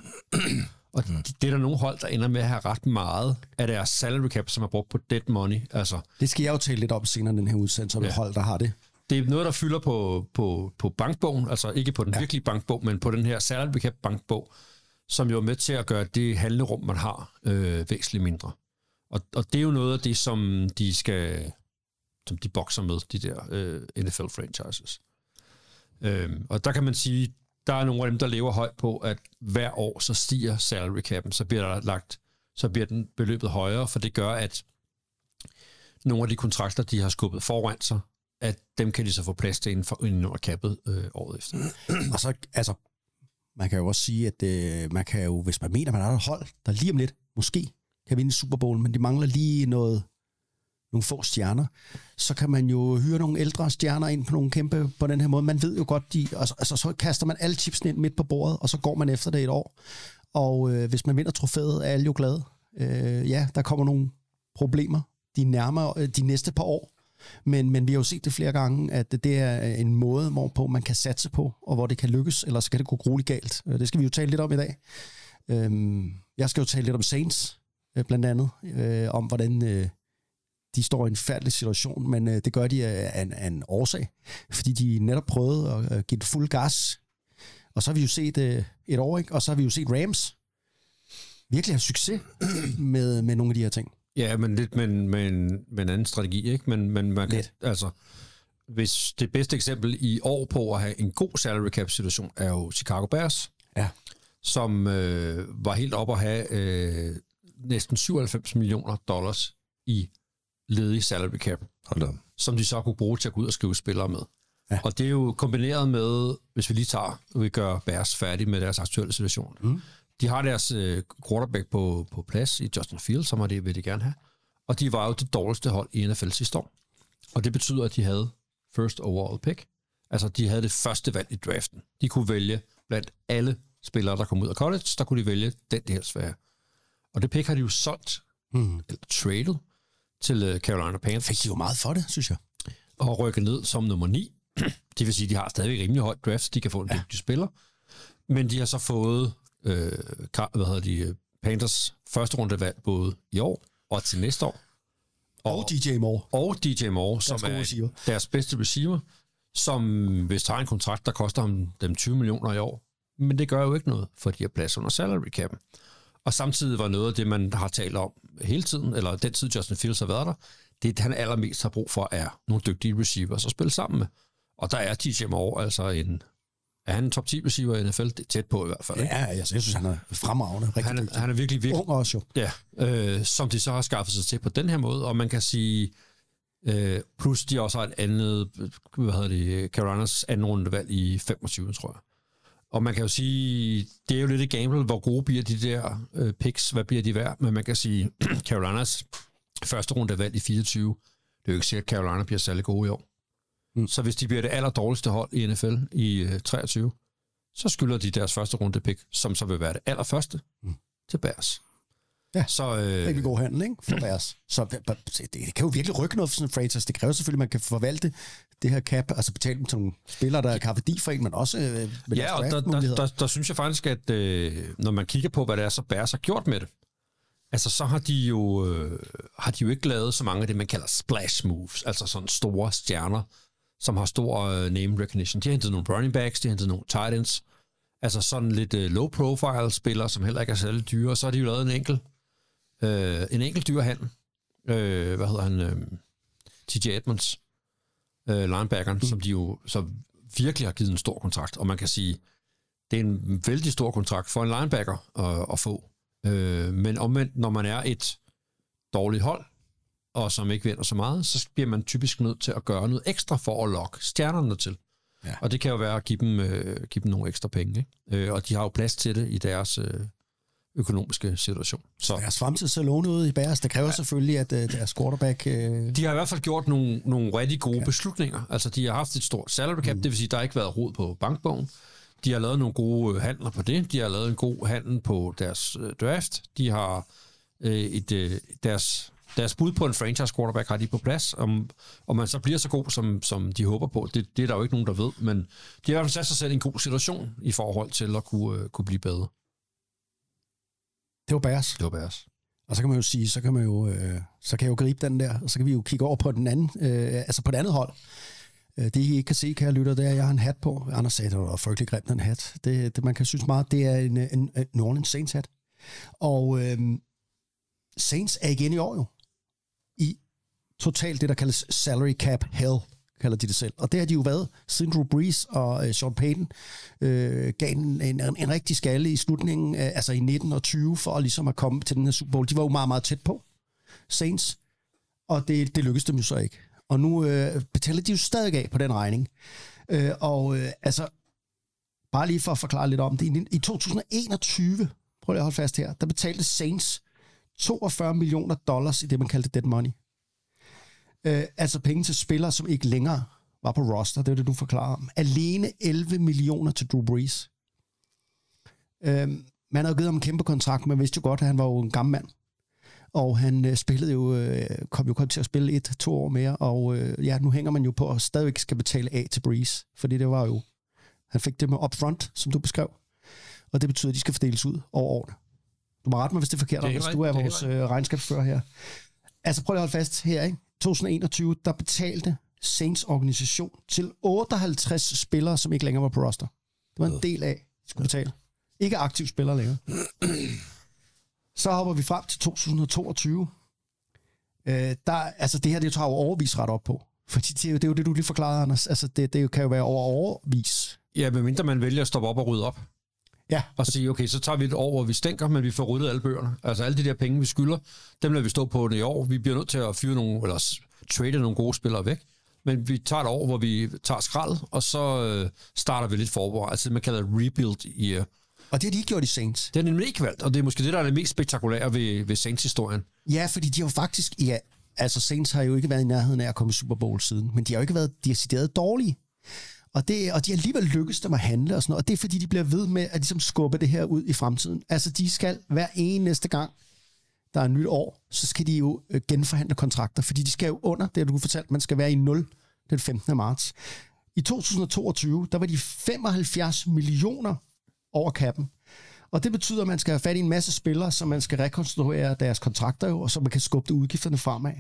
Og det det er der nogle hold, der ender med at have ret meget af deres salary cap, som er brugt på dead money. Altså, Det skal jeg jo tale lidt om senere, den her udsendelse, om Ja. hold, der har det. det er noget, der fylder på, på, på bankbogen, altså ikke på den ja. virkelige bankbog, men på den her salary cap bankbog, som jo er med til at gøre det handlerum, man har, øh, væsentligt mindre. Og, og det er jo noget af det, som de skal, som de bokser med, de der øh, NFL-franchises. Øhm, og der kan man sige, der er nogle af dem, der lever højt på, at hver år så stiger salary cap'en, så bliver der lagt, så bliver den beløbet højere, for det gør, at nogle af de kontrakter, de har skubbet foran sig, at dem kan de så få plads til inden for inden under kappet øh, året efter. <clears throat> Og så, altså, man kan jo også sige, at øh, man kan jo, hvis man mener, man har et hold, der lige om lidt, måske kan vinde Super Bowl, men de mangler lige noget, nogle få stjerner, så kan man jo hyre nogle ældre stjerner ind på nogle kæmpe på den her måde. Man ved jo godt, de, altså, altså så kaster man alle chipsene ind midt på bordet, og så går man efter det et år. Og øh, hvis man vinder trofæet, er alle jo glade. Øh, ja, der kommer nogle problemer de, nærmere, øh, de næste par år, Men, men vi har jo set det flere gange, at det er en måde, hvorpå man kan satse på, og hvor det kan lykkes, eller så kan det gå grueligt galt. Øh, det skal vi jo tale lidt om i dag. Øhm, Jeg skal jo tale lidt om Saints, øh, blandt andet, øh, om hvordan øh, de står i en færdelig situation, men øh, det gør de af en, af en årsag, fordi de netop prøvede at øh, give det fuld gas. Og så har vi jo set øh, et år, ikke? og så har vi jo set Rams virkelig have succes med, med nogle af de her ting. Ja, men lidt med, en- med, en, med en anden strategi, ikke? Men, men man kan, Lidt. altså, hvis det bedste eksempel i år på at have en god salary cap situation er jo Chicago Bears, Ja. som øh, var helt op at have øh, næsten 97 millioner dollars i ledig salary cap, Hold op. som de så kunne bruge til at gå ud og skrive spillere med. Ja. Og det er jo kombineret med, hvis vi lige tager, vi gør Bears færdig med deres aktuelle situation. Mm. De har deres øh, quarterback på, på plads i Justin Fields, som det vil de gerne have. Og de var jo det dårligste hold i NFL sidste år. Og det betyder, at de havde first overall pick. Altså, de havde det første valg i draften. De kunne vælge blandt alle spillere, der kom ud af college, der kunne de vælge den, det helst være. Og det pick har de jo solgt, mm. eller traded, til øh, Carolina Panthers Fik de jo meget for det, synes jeg. og rykke ned som nummer 9. <clears throat> Det vil sige, at de har stadigvæk rimelig højt draft, så de kan få en ja. dygtig spiller. Men de har så fået øh, hvad hedder de, øh, Panthers første runde valg både i år og til næste år. Og DJ Moore. Og DJ Moore, som er receiver. deres bedste receiver, som hvis tager en kontrakt, der koster ham dem 20 millioner i år. Men det gør jo ikke noget, for de har plads under salary cap'en. Og samtidig var noget af det, man har talt om hele tiden, eller den tid Justin Fields har været der, det han allermest har brug for, er nogle dygtige receivers at spille sammen med. Og der er DJ Moore altså en... Er han en top 10 receiver i NFL? Det er tæt på i hvert fald. Ikke? Ja, altså, jeg synes, han er fremragende. Rigtig Han, er, han er virkelig, virkelig Ung også jo. Ja, øh, som de så har skaffet sig til på den her måde, og man kan sige, øh, plus de også har et andet, hvad hedder det, Carolinas anden rundevalg i 25, tror jeg. Og man kan jo sige, det er jo lidt et gamble, hvor gode bliver de der øh, picks, hvad bliver de værd, men man kan sige, <clears throat> Carolinas første rundevalg i 24, det er jo ikke sikkert, at Carolina bliver særlig gode i år. Mm. Så hvis de bliver det aller dårligste hold i NFL i øh, 23, så skylder de deres første runde pick, som så vil være det allerførste, mm. til Bears. Ja. Så, øh, Rigtig god handel, ikke? For deres. Så det, det, det kan jo virkelig rykke noget for sådan en franchise. Det kræver selvfølgelig, at man kan forvalte det her cap, altså betale dem til nogle spillere, der kan værdi for en, men også øh, med ja, og der, der, der, der synes jeg faktisk, at øh, når man kigger på, hvad det er, så Bears har gjort med det, altså så har de jo, øh, har de jo ikke lavet så mange af det, man kalder splash moves, altså sådan store stjerner, som har stor øh, name recognition. De har hentet nogle running backs, de har hentet nogle tight ends, altså sådan lidt øh, low profile spillere, som heller ikke er særlig dyre, og så har de jo lavet en enkelt, øh, en enkelt dyr handel. Øh, hvad hedder han? Øh, TJ Edmonds, øh, linebackeren, mm. som de jo så virkelig har givet en stor kontrakt, og man kan sige, det er en vældig stor kontrakt for en linebacker at, at få. Øh, men omvendt, når man er et dårligt hold, og som ikke vinder så meget, så bliver man typisk nødt til at gøre noget ekstra for at lokke stjernerne til. Ja. Og det kan jo være at give dem, øh, give dem nogle ekstra penge. Ikke? Øh, og de har jo plads til det i deres øh, økonomiske situation. Så Deres fremtid ser lovende ud i Bears. Det kræver ja. selvfølgelig, at øh, deres quarterback... Øh, de har i hvert fald gjort nogle, nogle rigtig gode okay. beslutninger. Altså, de har haft et stort salary cap, mm. det vil sige, der har ikke været rod på bankbogen. De har lavet nogle gode øh, handler på det. De har lavet en god handel på deres øh, draft. De har øh, et, øh, deres, deres bud på en franchise quarterback har de på plads. Om, om man så bliver så god, som, som de håber på, det, det er der jo ikke nogen, der ved. Men de har i hvert fald sat sig selv i en god situation i forhold til at kunne, øh, kunne blive bedre. Det var Bears. Det var deres. Og så kan man jo sige, så kan man jo, øh, så kan jeg jo gribe den der, og så kan vi jo kigge over på den anden, øh, altså på det andet hold. Øh, det I ikke kan se, kan jeg lytte, det er, at jeg har en hat på. Anders sagde, at det var frygtelig grimt, den hat. Det, det, man kan synes meget, det er en, en, en New Orleans Saints hat. Og øh, Saints er igen i år jo i totalt det, der kaldes salary cap hell, kalder de det selv. Og det har de jo været, siden Drew Brees og øh, Sean Payton øh, gav en, en, en rigtig skalle i slutningen, øh, altså i 19 og 20, for at ligesom at komme til den her Super Bowl. De var jo meget, meget tæt på, Saints, og det, det lykkedes dem jo så ikke. Og nu øh, betaler de jo stadig af på den regning. Øh, og øh, altså, bare lige for at forklare lidt om det, i, i 2021, prøv lige at holde fast her, der betalte Saints 42 millioner dollars i det, man kaldte dead money. Øh, altså penge til spillere, som ikke længere var på roster, det er det, du forklarer om. Alene 11 millioner til Drew Brees. Øh, man havde givet ham en kæmpe kontrakt, men vidste jo godt, at han var jo en gammel mand. Og han øh, spillede jo, øh, kom jo kun til at spille et, to år mere, og øh, ja, nu hænger man jo på at stadigvæk skal betale af til Breeze, fordi det var jo, han fik det med upfront, som du beskrev, og det betyder, at de skal fordeles ud over årene. Du må rette mig, hvis det er forkert, Det er hvis du er vores øh, regnskabsfører her. Altså prøv lige at holde fast her, ikke? 2021, der betalte Saints organisation til 58 spillere, som ikke længere var på roster. Det var en del af, de skulle betale. Ikke aktive spillere længere. <clears throat> Så hopper vi frem til 2022. Øh, der, altså det her, det tager jo overvis ret op på. Fordi det er jo det, er jo det du lige forklarede, Anders. Altså det, det kan jo være over overvis. Ja, medmindre man vælger at stoppe op og rydde op. Ja, Og sige, okay, så tager vi et år, hvor vi stænker, men vi får ryddet alle bøgerne. Altså alle de der penge, vi skylder, dem lader vi stå på i år. Vi bliver nødt til at fyre nogle, eller trade nogle gode spillere væk. Men vi tager et år, hvor vi tager skrald, og så øh, starter vi lidt forberedt. Altså det, man kalder rebuild i... Øh, og det har de ikke gjort i Saints. det er nemlig ikke valgt, og det er måske det, der er det mest spektakulære ved, ved Saints-historien. Ja, fordi de har jo faktisk... Ja, altså Saints har jo ikke været i nærheden af at komme i Super Bowl siden, men de har jo ikke været decideret dårlige. Og, det, og de har alligevel lykkes dem at handle og sådan noget, og det er fordi, de bliver ved med at ligesom skubbe det her ud i fremtiden. Altså, de skal hver eneste gang, der er et nyt år, så skal de jo øh, genforhandle kontrakter, fordi de skal jo under, det du fortalte, man skal være i 0 den 15. marts. I 2022, der var de 75 millioner over kappen. Og det betyder, at man skal have fat i en masse spillere, så man skal rekonstruere deres kontrakter jo, og så man kan skubbe udgifterne fremad.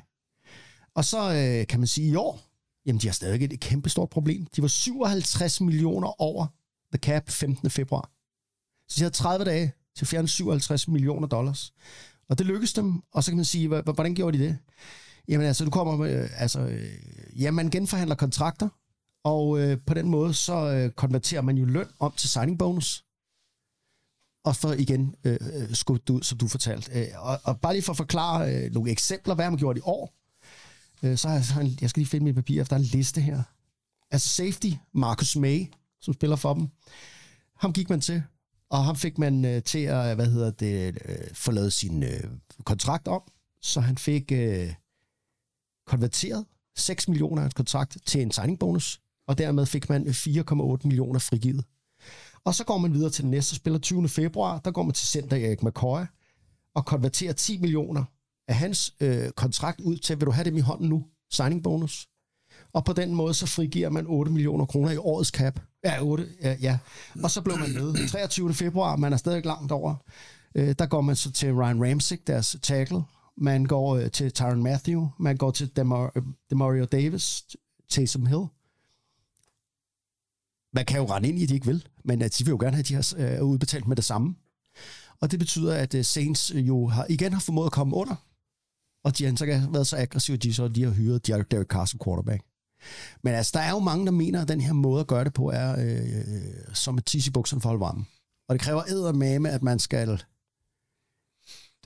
Og så øh, kan man sige, i år, jamen de har stadig et kæmpe stort problem. De var 57 millioner over the cap 15. februar. Så de havde 30 dage til at fjerne 57 millioner dollars. Og det lykkedes dem, og så kan man sige, hvordan gjorde de det? Jamen altså, du kommer med, altså, øh, ja, man genforhandler kontrakter, og øh, på den måde, så øh, konverterer man jo løn om til signing bonus og så igen øh, øh skudt ud, som du fortalte. Øh, og, og bare lige for at forklare øh, nogle eksempler, hvad man gjort i år, øh, så har jeg, så har jeg, jeg skal lige finde mit papir, efter der er en liste her. Altså safety, Marcus May, som spiller for dem, ham gik man til, og ham fik man øh, til at, øh, hvad hedder det, øh, få lavet sin øh, kontrakt om, så han fik øh, konverteret 6 millioner af hans kontrakt til en signing bonus, og dermed fik man øh, 4,8 millioner frigivet. Og så går man videre til den næste spiller 20. februar. Der går man til center Erik McCoy og konverterer 10 millioner af hans øh, kontrakt ud til, vil du have dem i hånden nu? Signing bonus. Og på den måde så frigiver man 8 millioner kroner i årets cap. Ja, 8, ja, ja. Og så blev man med. 23. februar, man er stadig langt over. Øh, der går man så til Ryan Ramsey, deres tackle. Man går øh, til Tyron Matthew. Man går til Demar- øh, Demario Davis, Taysom Hill. Man kan jo rende ind i, at de ikke vil, men at de vil jo gerne have de har øh, udbetalt med det samme. Og det betyder, at øh, Saints jo har, igen har formået at komme under, og de har så været så aggressive, at de så de har hyret Derek Derek Carr som quarterback. Men altså, der er jo mange, der mener, at den her måde at gøre det på er øh, som et tis i bukserne for at holde varme. Og det kræver eddermame, at man skal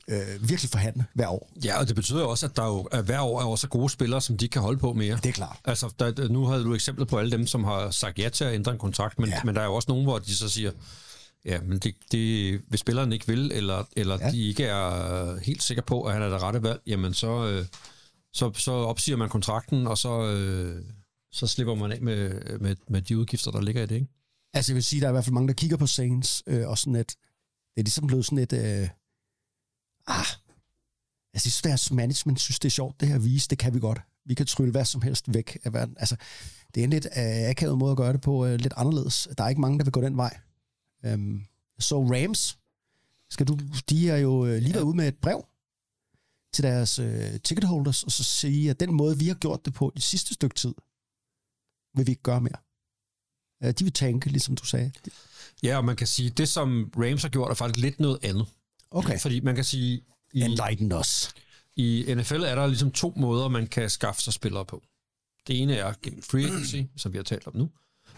øh, virkelig forhandle hver år. Ja, og det betyder også, at der jo at hver år er også gode spillere, som de ikke kan holde på mere. Det er klart. Altså, der, nu havde du eksemplet på alle dem, som har sagt ja til at ændre en kontrakt, men, ja. men der er jo også nogen, hvor de så siger, ja, men det, det, hvis spilleren ikke vil, eller, eller Ja. de ikke er helt sikre på, at han er det rette valg, jamen så, øh, så, så opsiger man kontrakten, og så, øh, så slipper man af med, med, med de udgifter, der ligger i det, ikke? Altså, jeg vil sige, der er i hvert fald mange, der kigger på Saints, øh, og sådan et, det er ligesom blevet sådan et, øh, ah, jeg synes, deres management synes, det er sjovt, det her vise, det kan vi godt. Vi kan trylle hvad som helst væk af verden. Altså, det er en lidt øh, akavet måde at gøre det på, øh, lidt anderledes. Der er ikke mange, der vil gå den vej. Øhm, så Rams, skal du, de har jo øh, lige været ude med et brev til deres øh, ticketholders, og så sige, at den måde, vi har gjort det på i sidste stykke tid, vil vi ikke gøre mere. Øh, de vil tænke, ligesom du sagde. Ja, og man kan sige, det som Rams har gjort, er faktisk lidt noget andet. Okay. Fordi man kan sige, i, Enlighten os. I NFL er der ligesom to måder, man kan skaffe sig spillere på. Det ene er gennem free agency, som vi har talt om nu.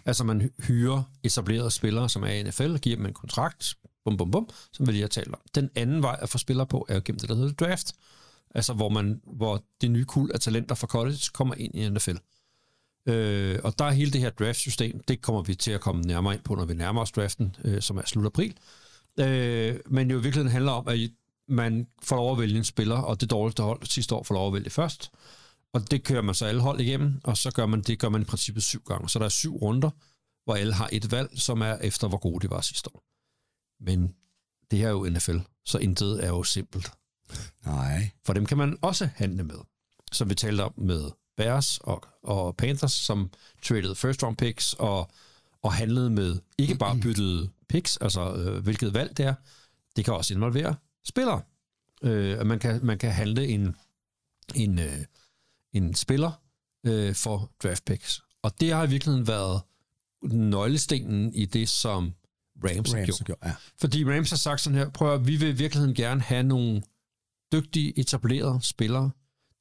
Altså man hyrer etablerede spillere, som er i NFL, og giver dem en kontrakt, bum bum bum, som vi lige har talt om. Den anden vej at få spillere på, er jo gennem det, der hedder draft. Altså hvor, man, hvor det nye kul af talenter fra college kommer ind i NFL. Øh, og der er hele det her draft-system, det kommer vi til at komme nærmere ind på, når vi nærmer os draften, øh, som er slut april. Øh, men jo i virkeligheden handler om, at man får lov at vælge en spiller, og det dårligste hold sidste år får lov at vælge først. Og det kører man så alle hold igennem, og så gør man det gør man i princippet syv gange. Så der er syv runder, hvor alle har et valg, som er efter, hvor gode de var sidste år. Men det her er jo NFL, så intet er jo simpelt. Nej. For dem kan man også handle med. Som vi talte om med Bears og, og Panthers, som traded first round picks og, og handlede med ikke bare <clears throat> byttede picks, altså øh, hvilket valg det er, det kan også involvere spillere. Øh, at man, kan, man kan handle en, en, øh, en spiller øh, for draft picks. Og det har i virkeligheden været nøglestenen i det, som Rams, Rams har Rams gjort. har gjort, ja. Fordi Rams har sagt sådan her, prøv at, vi vil i virkeligheden gerne have nogle dygtige, etablerede spillere.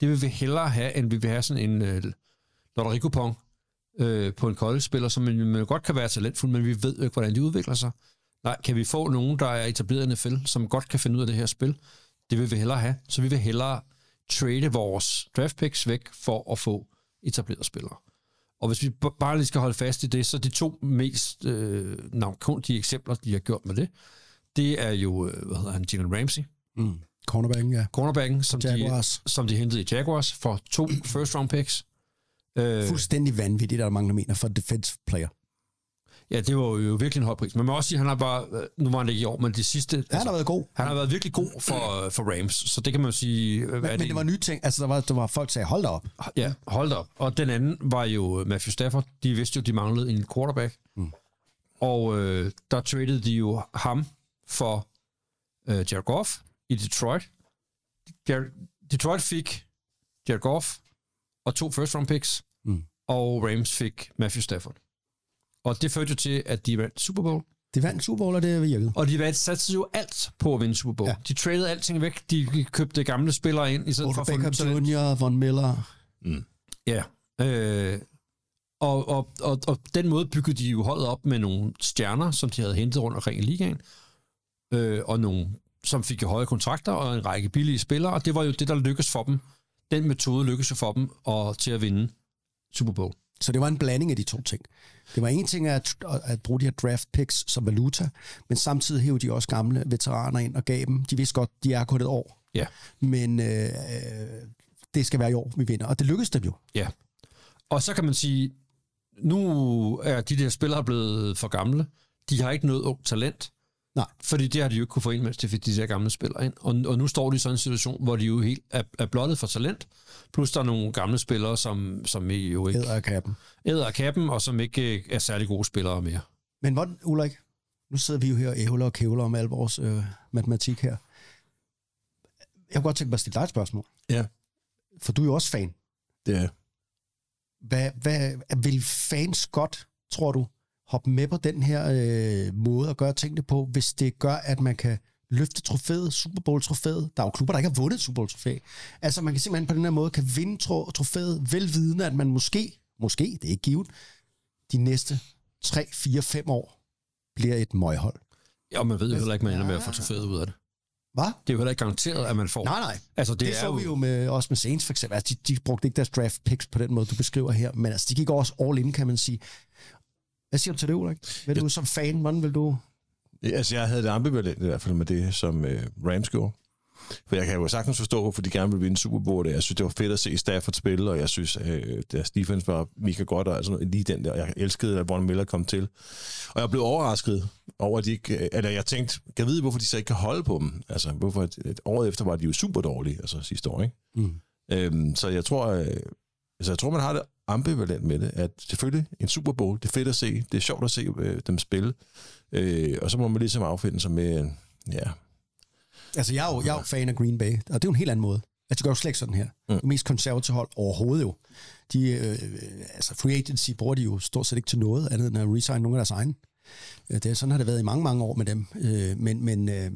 Det vil vi hellere have, end vi vil have sådan en øh, lotterikupon øh, på en college-spiller, som man, man godt kan være talentfuld, men vi ved jo ikke, hvordan de udvikler sig. Nej, kan vi få nogen, der er etableret i NFL, som godt kan finde ud af det her spil? Det vil vi hellere have. Så vi vil hellere trade vores draft picks væk for at få etablerede spillere. Og hvis vi bare lige skal holde fast i det, så de to mest øh, navnkundige eksempler, de har gjort med det, det er jo, øh, hvad hedder han, Jalen Ramsey, Mm. Cornerbacken, ja. cornerbacken, som de, Jaguars. som de hentede i Jaguars for to <clears throat> first round picks. Øh, Fuldstændig vanvittigt, der mangler mener for defense player. Ja, det var jo virkelig en høj pris. Men man må også sige, at han har bare, øh, nu var han ikke i år, men de sidste... altså, Ja, han har været god. han har været virkelig god for, for Rams, så det kan man jo sige... øh, Men, er men det var nye ting. Altså, der var, der var folk, der sagde, hold da op. Ja, hold da op. Og den anden var jo Matthew Stafford. De vidste jo, de manglede en quarterback. Mm. Og øh, der traded de jo ham for øh, Jared Goff i Detroit. Jared, Detroit fik Jared Goff og to first round picks, Mm. og Rams fik Matthew Stafford. Og det førte jo til, at de vandt Super Bowl. Det vandt Super Bowl, og det virkede. Og de satte jo alt på at vinde Super Bowl. Ja. De traded alting væk. De købte gamle spillere ind, i stedet for Beckham. Jr., Von Miller. Ja. Øh, og, og, og, og den måde byggede de jo holdet op med nogle stjerner, som de havde hentet rundt omkring i ligaen, øh, og nogle, som fik jo høje kontrakter, og en række billige spillere, og det var jo det, der lykkedes for dem. Den metode lykkedes jo for dem og til at vinde Super Bowl. Så det var en blanding af de to ting. Det var en ting at, at bruge de her draft picks som valuta, men samtidig hævde de også gamle veteraner ind og gav dem. De vidste godt, de er kun et år, Ja. men øh, det skal være i år, vi vinder. Og det lykkedes dem jo. Ja. Og så kan man sige, nu er de der spillere blevet for gamle. De har ikke noget ung talent. Nej. Fordi det har de jo ikke kunne få ind, mens de fik de der gamle spillere ind. Og, og nu står de i sådan en situation, hvor de jo helt er, er blottet for talent. Plus der er nogle gamle spillere, som, som jo ikke Æder kappen. æder af kappen, og som ikke øh, er særlig gode spillere mere. Men hvordan, Ulrik, nu sidder vi jo her og ævler og kævler om al vores øh, matematik her. Jeg kunne godt tænke mig at stille dig et spørgsmål. Ja. For du er jo også fan. Det er Hvad, hvad, vil fans godt, tror du, hoppe med på den her øh, måde at gøre tingene på, hvis det gør, at man kan løfte trofæet, Super Bowl-trofæet. Der er jo klubber, der ikke har vundet Super Bowl-trofæ. Altså, man kan simpelthen på den her måde kan vinde tro- trofæet, velvidende, at man måske, måske, det er ikke givet, de næste 3, 4, 5 år bliver et møghold. Ja, man ved jo heller ikke, man ender med at få trofæet ud af det. Hvad? Det er jo heller ikke garanteret, at man får. Nej, nej. Altså, det, Det, det er så jo, vi jo med, også med Saints for eksempel. Altså, de, de brugte ikke deres draft picks på den måde, du beskriver her, men altså, de gik også all in, kan man sige. Hvad siger du til det, Ulrik? Vil du som fan, hvordan vil du... Ja, Altså, jeg havde det ambivalent i hvert fald med det, som øh, Rams gjorde. For jeg kan jo sagtens forstå, hvorfor de gerne vil vinde Super Bowl. Jeg synes, det var fedt at se Stafford spille, og jeg synes, øh, deres defense var mega godt, og altså, lige den der, jeg elskede, at Von Miller kom til. Og jeg blev overrasket over, at de ikke, øh, eller jeg tænkte, kan jeg vide, hvorfor de så ikke kan holde på dem? Altså, hvorfor, et, et året efter var de jo super dårlige, altså sidste år, ikke? Mm. Øhm, så jeg tror, øh, altså, jeg tror, man har det ambivalent med det, at selvfølgelig en Super Bowl, det er fedt at se, det er sjovt at se øh, dem spille, øh, og så må man ligesom affinde sig med, ja, Altså, jeg er, jo, jeg er jo fan af Green Bay, og det er jo en helt anden måde. Altså, de gør jo slet ikke sådan her. Mm. Det mest konservative hold overhovedet jo. De, øh, altså, free agency bruger de jo stort set ikke til noget, andet end at resign nogle af deres egne. Øh, Det sådan har det været i mange, mange år med dem. Øh, men, men, øh,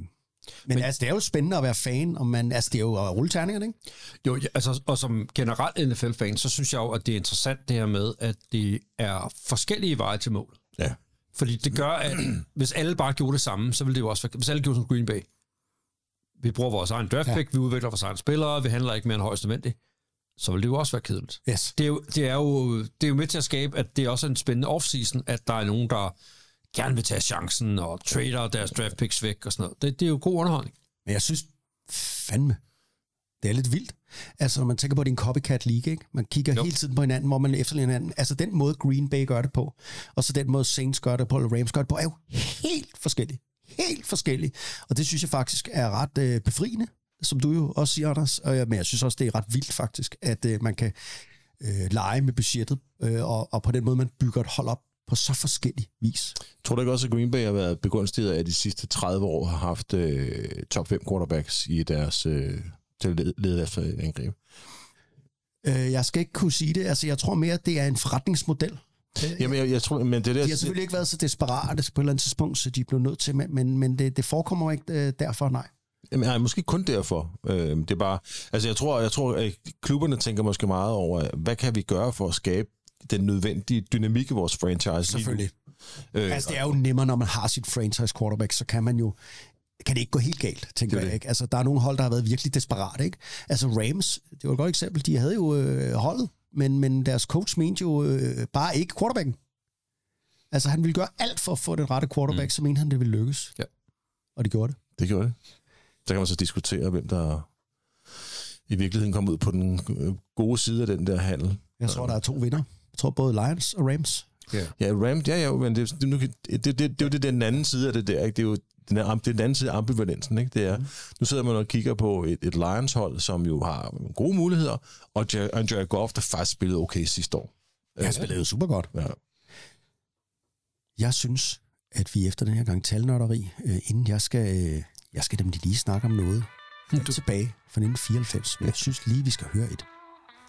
men, men altså, det er jo spændende at være fan, og man, altså, det er jo at rulle terningerne, ikke? Jo, ja, altså, og som generelt NFL-fan, så synes jeg jo, at det er interessant det her med, at det er forskellige veje til mål. ja. Fordi det gør, at hvis alle bare gjorde det samme, så ville det jo også være, hvis alle gjorde som Green Bay. Vi bruger vores egen draft pick, ja. vi udvikler vores egen spillere, vi handler ikke mere end højst nødvendigt, så vil det jo også være kedeligt. Yes. Det er, jo, det, er jo, det er jo med til at skabe, at det er også en spændende offseason, at der er nogen, der gerne vil tage chancen og trader deres draft picks væk og sådan noget. Det, det er jo god underholdning. Men jeg synes fandme, det er lidt vildt. Altså, når man tænker på, at det er en copycat league, ikke? Man kigger jo. Hele tiden på hinanden, hvor man efterligner hinanden. Altså, den måde Green Bay gør det på, og så den måde Saints gør det på, eller Rams gør det på, er jo helt forskellig. Helt forskellig. Og det synes jeg faktisk er ret øh, befriende. som du jo også siger, Anders. Og, jeg- men jeg synes også, det er ret vildt faktisk, at øh, man kan øh, lege med budgettet, øh, og, og på den måde, man bygger et hold op på så forskellig vis. Tror du ikke også, at Green Bay har været begunstiget af, at de sidste 30 år har haft øh, top 5 quarterbacks i deres øh, til lede efter angreb? Øh, jeg skal ikke kunne sige det. Altså, jeg tror mere, at det er en forretningsmodel. Jamen, jeg, jeg tror, men det der... De har selvfølgelig ikke været så desperate på et eller andet tidspunkt, så de blev nødt til, men, men, men det, det forekommer ikke øh, derfor, nej. Jamen, nej, måske kun derfor. Øh, det er bare... Altså, jeg tror, jeg tror, at klubberne tænker måske meget over, hvad kan vi gøre for at skabe den nødvendige dynamik i vores franchise? Selvfølgelig. Øh, Altså, det er jo nemmere, når man har sit franchise quarterback, så kan man jo kan det ikke gå helt galt, tænker Det er jeg. det. Ikke? Altså, der er nogle hold, der har været virkelig desperate. Ikke? Altså Rams, det var et godt eksempel, de havde jo øh, holdet, men, men deres coach mente jo øh, bare ikke quarterbacken. Altså, han ville gøre alt for at få den rette quarterback, mm. så mente han, det ville lykkes. Ja. Og det gjorde det. Det gjorde det. Så kan man så diskutere, hvem der i virkeligheden kom ud på den øh, gode side af den der handel. Jeg tror, der er to vinder. Jeg tror både Lions og Rams. Ja, Rams, ja, ja, men det, det, nu det, det, det, det er jo det, den anden side af det der, ikke? Det er jo den, er, det er den anden side af ambivalensen, ikke? Det er, Mm. nu sidder man og kigger på et, et Lions-hold, som jo har gode muligheder, og Jared Goff, der faktisk spillede okay sidste år. Han spillede super godt. Ja. Jeg synes, at vi efter den her gang talnørderi, øh, inden jeg skal, øh, jeg skal nemlig lige snakke om noget <laughs> helt tilbage fra 1994, men jeg synes lige, vi skal høre et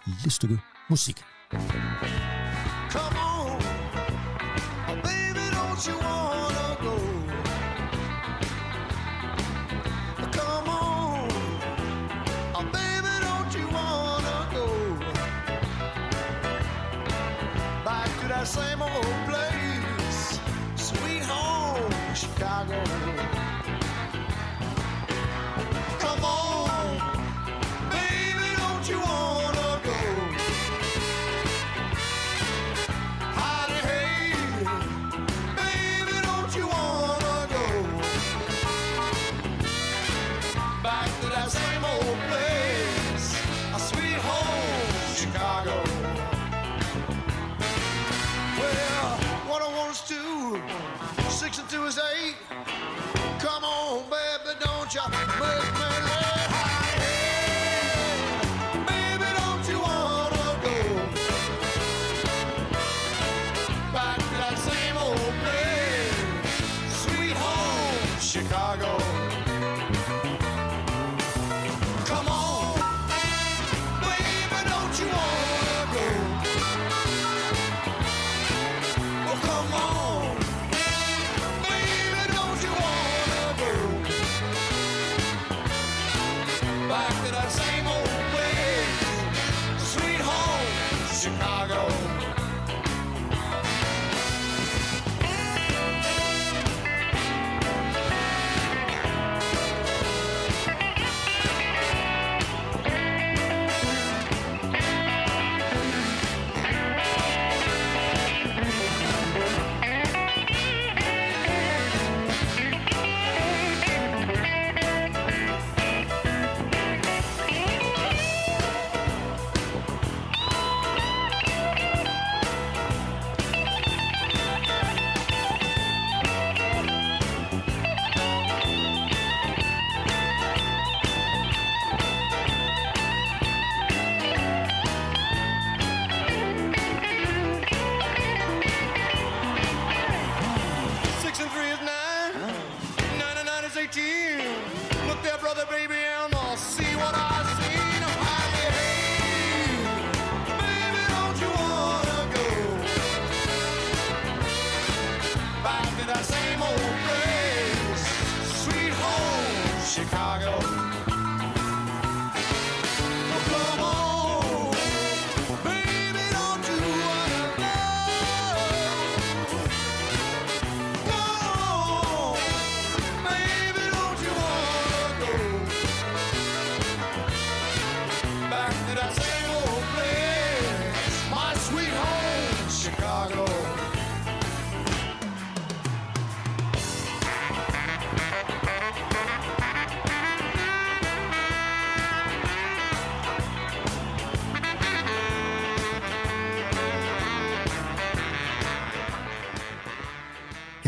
lille stykke musik. Come on, oh baby, don't you wanna don't you make me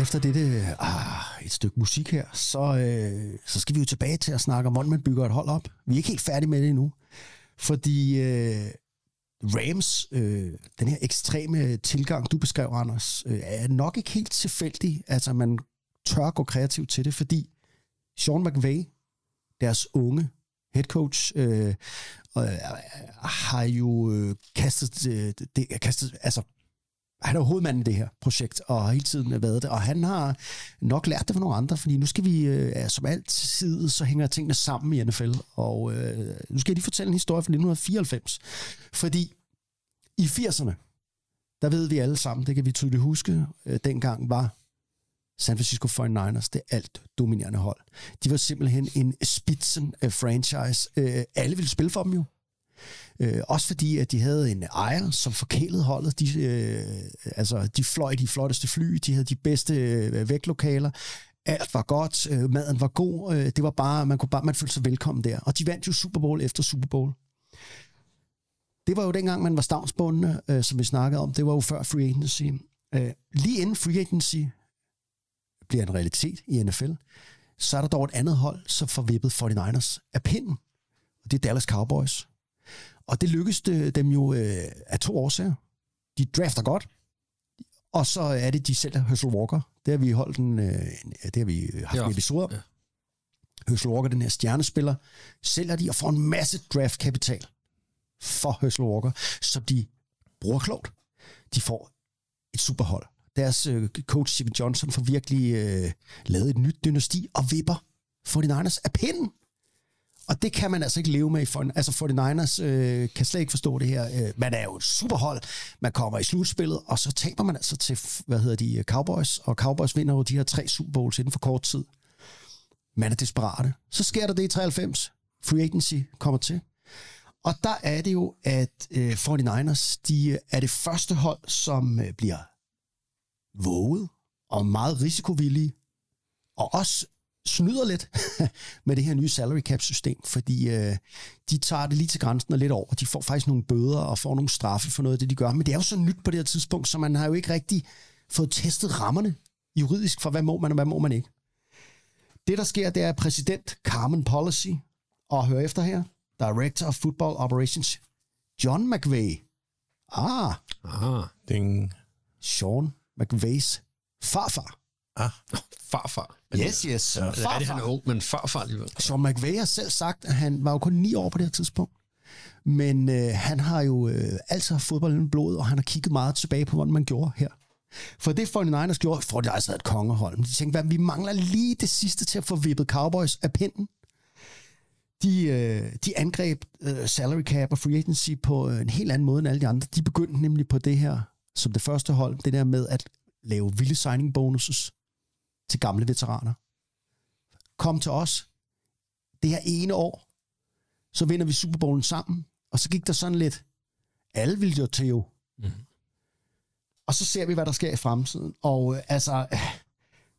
Efter dette ah, et stykke musik her, så, øh, så skal vi jo tilbage til at snakke om, hvordan man bygger et hold op. Vi er ikke helt færdige med det endnu. Fordi øh, Rams, øh, den her ekstreme tilgang, du beskrev, Anders, øh, er nok ikke helt tilfældig. Altså, man tør gå kreativt til det, fordi Sean McVay, deres unge head coach, øh, øh, har jo øh, kastet, øh, det, kastet, altså han er jo hovedmanden i det her projekt, og har hele tiden været det, og han har nok lært det fra nogle andre, fordi nu skal vi, øh, som altid, så hænger tingene sammen i NFL, og øh, nu skal jeg lige fortælle en historie fra 1994, fordi i 80'erne, der ved vi alle sammen, det kan vi tydeligt huske, øh, dengang var San Francisco 49ers det alt dominerende hold. De var simpelthen en spitsen øh, franchise. Øh, alle ville spille for dem jo. Øh, også fordi, at de havde en ejer, som forkælede holdet. De, øh, altså, de fløj de flotteste fly, de havde de bedste øh, vægtlokaler. Alt var godt, øh, maden var god. Øh, det var bare, man kunne bare, man følte sig velkommen der. Og de vandt jo Super Bowl efter Super Bowl. Det var jo dengang, man var stavnsbundne, øh, som vi snakkede om. Det var jo før free agency. Øh, lige inden free agency bliver en realitet i NFL, så er der dog et andet hold, som får vippet 49ers af pinden. Og det er Dallas Cowboys. Og det lykkedes dem jo øh, af to årsager. De drafter godt, og så er det, de sælger Herschel Walker. Det har vi holdt en, øh, det har vi haft ja. en episode om. Ja. Herschel Walker, den her stjernespiller, sælger de og får en masse draftkapital for Herschel Walker, som de bruger klogt. De får et superhold. Deres øh, coach Steven Johnson får virkelig øh, lavet et nyt dynasti og vipper for de Niners af pinden. Og det kan man altså ikke leve med i for, Altså 49ers øh, kan slet ikke forstå det her. Øh, man er jo et superhold. Man kommer i slutspillet, og så taber man altså til, hvad hedder de, Cowboys. Og Cowboys vinder jo de her tre Super Bowls inden for kort tid. Man er desperate. Så sker der det i 93. Free agency kommer til. Og der er det jo, at øh, 49ers, de øh, er det første hold, som øh, bliver våget og meget risikovillige, og også snyder lidt <laughs> med det her nye salary cap system, fordi øh, de tager det lige til grænsen og lidt over. De får faktisk nogle bøder og får nogle straffe for noget af det, de gør. Men det er jo så nyt på det her tidspunkt, så man har jo ikke rigtig fået testet rammerne juridisk for, hvad må man og hvad må man ikke. Det, der sker, det er præsident Carmen Policy, og hør efter her, Director of Football Operations, John McVay. Ah. Aha. Ding. Sean McVays farfar. Ah. Farfar. Yes, yes. Ja. Farfar. Er det, han er ung, men farfar alligevel. Sean McVay har selv sagt, at han var jo kun ni år på det her tidspunkt. Men øh, han har jo øh, altid haft fodbold i blod, og han har kigget meget tilbage på, hvordan man gjorde her. For det 49ers gjorde, for det altså et kongehold. De tænkte, hvad, vi mangler lige det sidste til at få vippet Cowboys af pinden. De, øh, de angreb øh, salary cap og free agency på øh, en helt anden måde end alle de andre. De begyndte nemlig på det her, som det første hold, det der med at lave vilde signing bonuses til gamle veteraner. Kom til os. Det her ene år, så vinder vi Super Bowlen sammen. Og så gik der sådan lidt, alle ville jo til jo. Mm-hmm. Og så ser vi, hvad der sker i fremtiden. Og øh, altså, øh,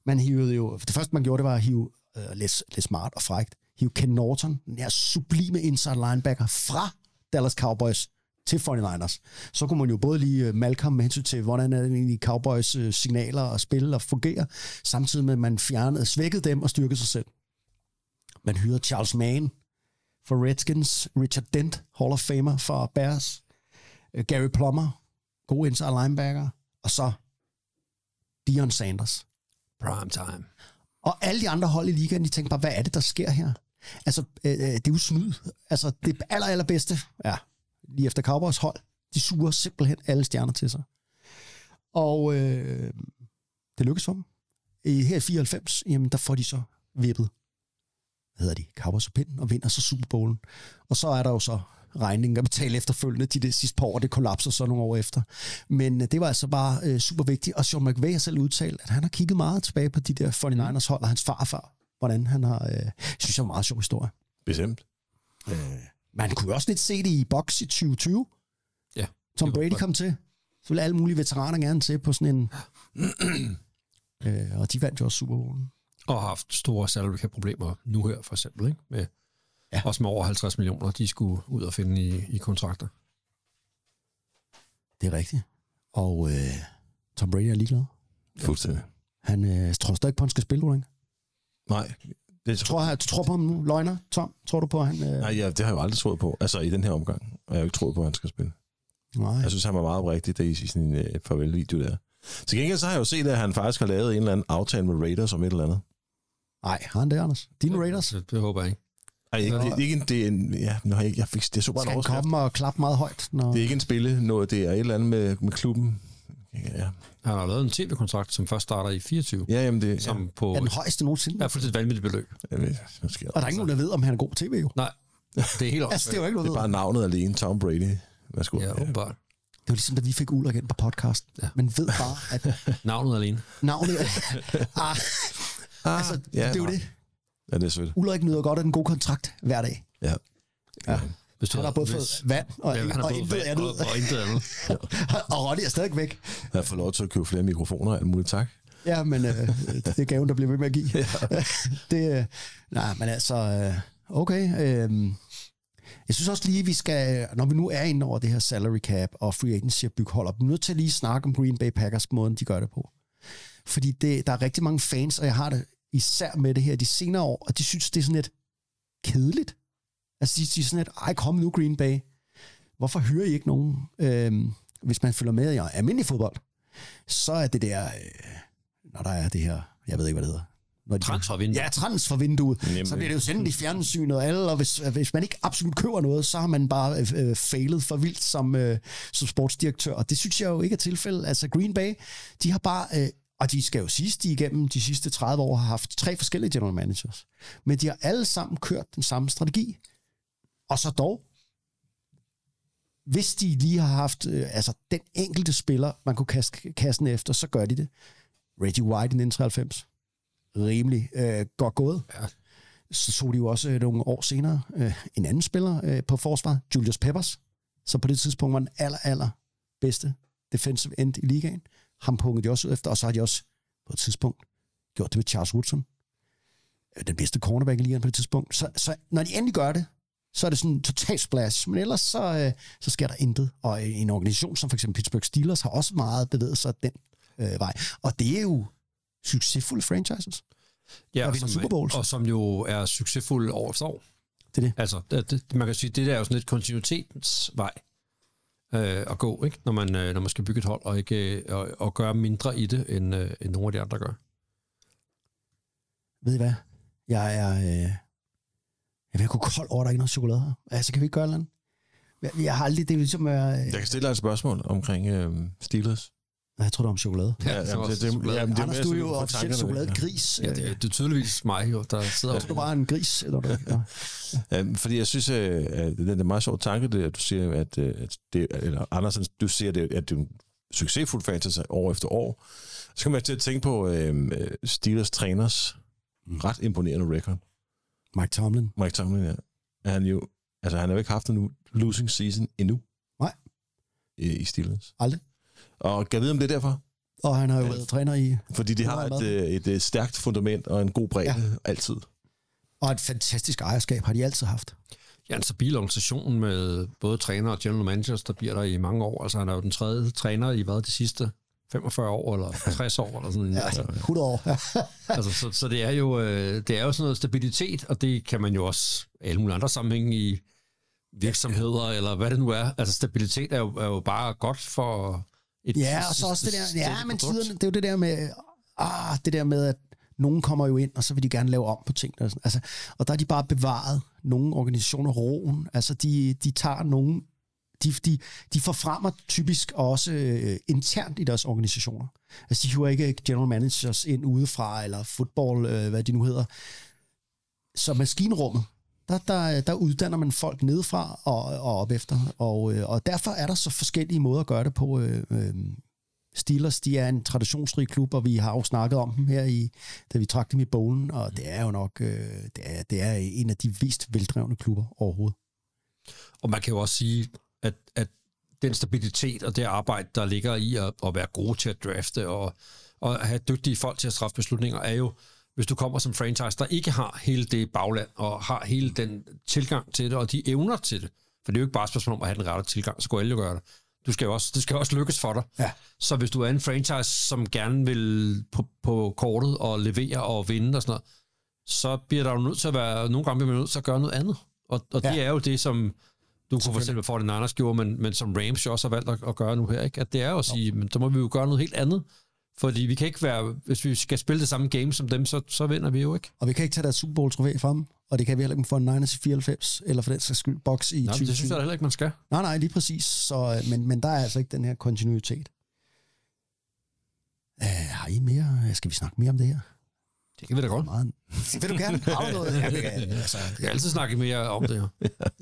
man hivede jo, det første man gjorde, det var at hive øh, lidt, lidt smart og frægt, hive Ken Norton, den her sublime inside linebacker fra Dallas Cowboys til 49ers. Så kunne man jo både lige Malcolm med hensyn til, hvordan er det egentlig Cowboys øh, signaler og spille og fungere, samtidig med, at man fjernede, svækkede dem og styrkede sig selv. Man hyrede Charles Mann for Redskins, Richard Dent, Hall of Famer for Bears, øh, Gary Plummer, god inside linebacker, og så Dion Sanders. Prime time. Og alle de andre hold i ligaen, de tænkte bare, hvad er det, der sker her? Altså, øh, det er jo snyd. Altså, det aller, allerbedste, ja, lige efter Cowboys hold, de suger simpelthen alle stjerner til sig. Og øh, det lykkes for dem. I her 94, jamen, der får de så vippet, hvad hedder de, Cowboys og pinden, og vinder så Super Bowlen. Og så er der jo så regningen at betale efterfølgende de det sidste par år, det kollapser så nogle år efter. Men øh, det var altså bare øh, super vigtigt, og Sean McVay har selv udtalt, at han har kigget meget tilbage på de der 49ers hold, og hans farfar, hvordan han har, øh, synes jeg er en meget sjov historie. Bestemt. Øh, man kunne også lidt se det i box i 2020. Ja. Tom Brady kom til. Så ville alle mulige veteraner gerne til på sådan en... <clears throat> øh, og de vandt jo også Super Bowl. Og har haft store salary cap problemer nu her, for eksempel. Ikke? Med, ja. Også med over 50 millioner, de skulle ud og finde i, i kontrakter. Det er rigtigt. Og øh, Tom Brady er ligeglad. Fuldstændig. Han øh, tror stadig på, at han skal spille, ikke? Nej, det Tror, jeg, du tror på ham nu, løgner, Tom? Tror du på, at han... Øh... Nej, ja, det har jeg jo aldrig troet på. Altså i den her omgang. Og jeg har jo ikke troet på, at han skal spille. Nej. Jeg synes, han var meget oprigtig der i sin uh, farvel-video der. Til gengæld så har jeg jo set, at han faktisk har lavet en eller anden aftale med Raiders om et eller andet. Nej, har han det, Anders? Dine Raiders? Det, det håber jeg ikke. Ej, ikke, det, er ikke en, det er en, ja, nå, jeg, jeg fik, det så bare Skal en han komme og klappe meget højt? Når... Det er ikke en spille, noget, det er et eller andet med, med klubben. Ja, Han har lavet en tv-kontrakt, som først starter i 24, ja jamen det... som på Er den højeste nogensinde? er fuldstændig vanvittigt beløb. Ja, jeg ved, hvad sker der? Og der er ikke nogen, der ved, om han er god på tv, jo. Nej, det er helt <laughs> Altså, det er jo ikke Det noget, er bare navnet alene, Tom Brady. Værsgo. Ja, åbenbart. Det var ligesom, da vi fik Ulrik ind på podcast. Ja. Men ved bare, at <laughs> Navnet alene. navnet... <laughs> ah, Ah, altså, ja, det er jo det. Ja, det er sødt. Ulrik nyder godt af den gode kontrakt hver dag. Ja. Ja. Hvis du Han har både fået vand og, ja, han og intet andet. og, og intet andet. <laughs> og Ronny er stadig væk. Jeg har fået lov til at købe flere mikrofoner og alt muligt, tak. Ja, men øh, det er gaven, der bliver ved med at give. <laughs> <laughs> det, øh, nej, men altså, øh, okay. Øh, jeg synes også lige, vi skal, når vi nu er inde over det her salary cap og free agency og bygge hold op, vi er nødt til at lige snakke om Green Bay Packers, måden de gør det på. Fordi det, der er rigtig mange fans, og jeg har det især med det her de senere år, og de synes, det er sådan lidt kedeligt. Altså, de, de er sådan lidt, ej, kom nu Green Bay. Hvorfor hører I ikke nogen? Øhm, hvis man følger med i almindelig fodbold, så er det der, øh, når der er det her, jeg ved ikke, hvad det hedder. Når de, Transfervindue. Ja, transfervinduet. Nemlig. Så bliver det jo sendt i fjernsynet og alle, og hvis, hvis man ikke absolut køber noget, så har man bare øh, failet for vildt som, øh, som sportsdirektør, og det synes jeg jo ikke er tilfældet. Altså Green Bay, de har bare, øh, og de skal jo sige, de igennem de sidste 30 år har haft tre forskellige general managers, men de har alle sammen kørt den samme strategi. Og så dog, hvis de lige har haft øh, altså den enkelte spiller, man kunne kaste kassen efter, så gør de det. Reggie White i 1993. Rimelig øh, godt gået. Ja. Så tog de jo også øh, nogle år senere øh, en anden spiller øh, på forsvar, Julius Peppers, som på det tidspunkt var den aller, aller bedste defensive end i ligaen. Ham pungede de også ud efter, og så har de også på et tidspunkt gjort det med Charles Woodson. Øh, Den bedste cornerback i ligaen på det tidspunkt. Så, så når de endelig gør det, så er det sådan en total splash. Men ellers så, øh, så sker der intet. Og øh, en organisation som for eksempel Pittsburgh Steelers har også meget bevæget sig den øh, vej. Og det er jo succesfulde franchises. Ja, og som, Super Bowls. og som jo er succesfuld år efter år. Det er det. Altså, det, det, man kan sige, det der er jo sådan lidt kontinuitetens vej øh, at gå, ikke? Når, man, øh, når man skal bygge et hold, og, ikke, øh, og, og gøre mindre i det, end, øh, end nogle af de andre gør. Ved I hvad? Jeg er... Øh, jeg vil gå kold over, at der er ikke noget chokolade her. Altså, kan vi ikke gøre noget? Jeg, jeg har aldrig... Det er ligesom... Øh, Jeg kan stille dig et spørgsmål omkring øh, Steelers. jeg tror, det var om chokolade. Ja, jamen, som også det, det, chokolade. jamen, det er Anders, du er jo officielt chokoladegris. Ja, det, det er tydeligvis mig, jo, der sidder Ja. Du bare en gris, eller hvad? <laughs> Ja. Ja, fordi jeg synes, øh, at det er en meget sjov tanke, det, at du siger, at, øh, at det, eller Andersen, du siger, det, at det er en succesfuld franchise år efter år. Så kan man til at tænke på øh, Steelers træners ret imponerende record. Mike Tomlin. Mike Tomlin, ja. Er han jo, altså han har jo ikke haft en losing season endnu. Nej. I, i Steelers. Aldrig. Og kan vide, om det er derfor? Og han har jo været træner i... Fordi de har et, øh, et, et stærkt fundament og en god bredde ja. altid. Og et fantastisk ejerskab har de altid haft. Ja, en stabil organisation med både træner og general managers, der bliver der i mange år. Altså han er jo den tredje træner i hvad, de sidste 45 år, eller <laughs> 60 år, eller sådan Ja, altså, 100 år. Ja. <laughs> altså, så, så det er jo øh, det er jo sådan noget stabilitet, og det kan man jo også alle mulige andre sammenhænge i virksomheder, eller hvad det nu er. Altså stabilitet er jo, er jo bare godt for et Ja, og så også det der, ja, men tiderne, det er jo det der med, ah, det der med, at nogen kommer jo ind, og så vil de gerne lave om på ting. Og, sådan. altså, og der er de bare bevaret nogle organisationer roen. Altså, de, de tager nogen, de, de, de forfremmer typisk også øh, internt i deres organisationer. Altså, de hiver ikke general managers ind udefra, eller football, øh, hvad de nu hedder. Så maskinrummet, der, der, der uddanner man folk nedefra og, og op efter. Og, øh, og derfor er der så forskellige måder at gøre det på. Øh, øh, Steelers, de er en traditionsrig klub, og vi har jo snakket om dem her, i, da vi trak dem i bowlen, og det er jo nok øh, det er, det er en af de mest veldrevne klubber overhovedet. Og man kan jo også sige, at, at den stabilitet og det arbejde, der ligger i at, at være gode til at drafte og, og have dygtige folk til at træffe beslutninger, er jo, hvis du kommer som franchise, der ikke har hele det bagland og har hele den tilgang til det og de evner til det. For det er jo ikke bare et spørgsmål om at have den rette tilgang, så kunne alle gøre det. Du skal jo også, det skal også lykkes for dig. Ja. Så hvis du er en franchise, som gerne vil på, på kortet og levere og vinde og sådan noget, så bliver der jo nødt til at være, nogle gange bliver man nødt til at gøre noget andet. Og, og det Ja. er jo det, som du kunne for eksempel få den Anders gjorde, men, men som Rams jo også har valgt at, at gøre nu her, ikke? At det er jo at sige, men så må vi jo gøre noget helt andet. Fordi vi kan ikke være, hvis vi skal spille det samme game som dem, så, så vinder vi jo ikke. Og vi kan ikke tage deres Super Bowl trofæ fra dem, og det kan vi heller ikke for en Niners i 94, eller for den sags skyld box i Nej, men 20. det synes jeg heller ikke, man skal. Nej, nej, lige præcis. Så, øh, men, men der er altså ikke den her kontinuitet. Uh, har I mere? Skal vi snakke mere om det her? Det kan vi da godt. Meget. Vil du gerne? <laughs> Har noget? Ja, det kan, altså, Vi kan altid snakke mere om det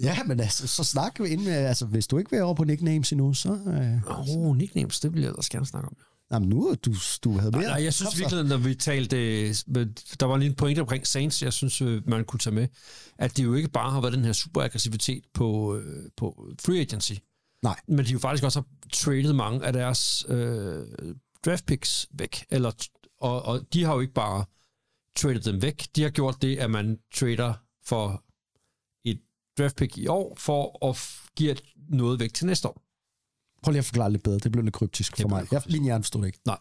ja, men altså, så snak vi ind med, altså, hvis du ikke vil over på nicknames endnu, så... Øh, Åh, oh, nicknames, det vil jeg ellers gerne snakke om. jamen, nu du, du havde mere. Nej, jeg synes virkelig, når vi talte... øh, Der var lige en pointe omkring Saints, jeg synes, øh, man kunne tage med. At det jo ikke bare har været den her super aggressivitet på, øh, på free agency. Nej. Men de jo faktisk også har traded mange af deres øh, draft picks væk. Eller, og, og de har jo ikke bare traded dem væk. De har gjort det, at man trader for et draft pick i år, for at give et- noget væk til næste år. Prøv lige at forklare lidt bedre. Det blev lidt kryptisk for mig. Jeg, min hjerne stod ikke. Nej.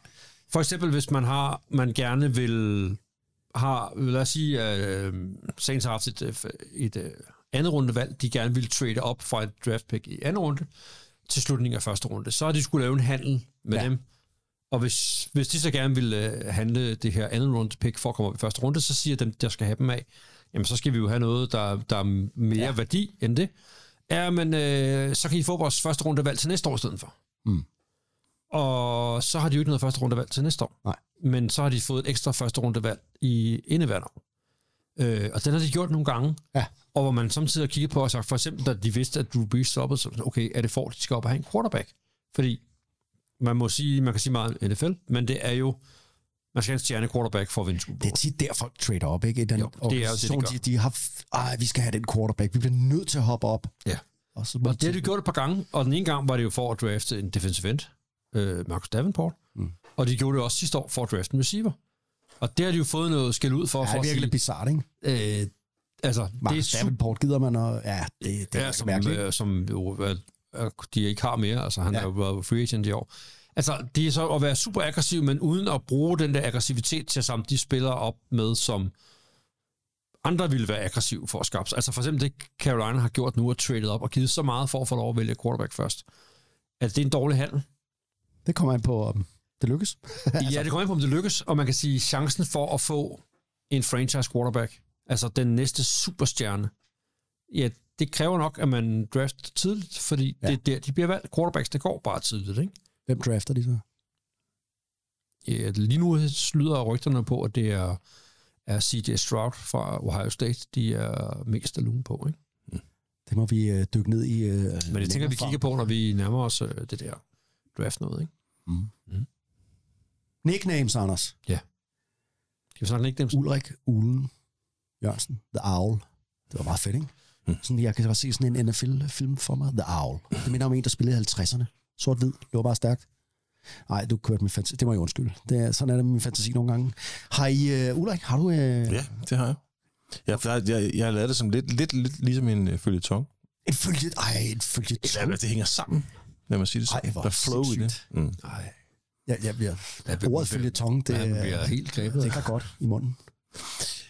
For eksempel, hvis man har, man gerne vil har, lad os sige, at øh, Saints har haft et, øh, et øh, andet rundevalg, de gerne ville trade op fra et draft pick i anden runde til slutningen af første runde. Så har de skulle lave en handel med ja. dem. Og hvis, hvis de så gerne vil øh, handle det her anden runde pick for at komme op i første runde, så siger dem, der skal have dem af, jamen så skal vi jo have noget, der, der er mere ja. værdi end det. Ja, men øh, så kan I få vores første rundevalg til næste år i stedet for. Mm. Og så har de jo ikke noget første rundevalg til næste år. Nej. Men så har de fået et ekstra første rundevalg i indeværende år. Øh, og den har de gjort nogle gange. Ja. Og hvor man samtidig har kigget på og sagt, for eksempel, da de vidste, at Drew Brees stoppede, så okay, er det for, at de skal op og have en quarterback? Fordi man må sige, man kan sige meget om NFL, men det er jo, man skal have en stjerne quarterback for at vinde Super Det er tit der, folk trader op, ikke? I Den Jo, det er jo det, de gør. de, de har... Ej, vi skal have den quarterback. Vi bliver nødt til at hoppe op. Ja. Og, så Og det har de gjort et par gange, og den ene gang var det jo for at drafte en defensive end, øh, Marcus Davenport, mm. og de gjorde det også sidste år for at drafte en receiver. Og det har de jo fået noget skæld ud for, Ja, for det er virkelig sige, bizart, ikke? øh, altså, det er Marcus Davenport gider man, og ja, det, det er ja, ja, som, mærkeligt. øh, som jo, de ikke har mere, altså han Ja. har jo været free agent i år. Altså, det er så at være super aggressiv, men uden at bruge den der aggressivitet til at samle de spillere op med, som andre ville være aggressive for at skabe. Altså for eksempel det, Carolina har gjort nu, at traded op og givet så meget for at få lov at vælge quarterback først. At det er en dårlig handel. Det kommer an på, om det lykkes. <laughs> Ja, det kommer ind på, om det lykkes, og man kan sige, chancen for at få en franchise quarterback, altså den næste superstjerne, ja, det kræver nok, at man drafter tidligt, fordi Ja. ja. det er der, de bliver valgt. Quarterbacks, det går bare tidligt, ikke? Hvem drafter de så? Ja, lige nu lyder rygterne på, at det er, er CJ Stroud fra Ohio State, de er mest alune på, ikke? Det må vi øh, dykke ned i. Øh, Men det tænker vi kigger på, når vi nærmer os øh, det der draft noget, ikke? Nicknames, Anders. Skal vi snakke ikke dem? Ulrik Ulen Jørgensen. The Owl. Det var meget fedt, ikke? Sådan, jeg kan bare se sådan en NFL-film for mig. The Owl. Det minder om en, der spillede i 50'erne. Sort-hvid. Det var bare stærkt. Nej, du kørte med fantasi. Det må jeg undskylde. Det er, sådan er det med min fantasi nogle gange. Har I, uh, Ulrik, har du... Uh, Ja, det har jeg. Jeg, jeg, jeg, jeg har lavet det som lidt, lidt, lidt ligesom en uh, følgetong. En følge... Ej, en følge... Eller det hænger sammen, lad mig sige det Ej, sådan. hvor Der er flow i det. Mm. Nej. Ja, jeg bliver... Ja, hvem- Ordet hvem- følge tong, det, Han bliver helt grebet. det kan godt i munden.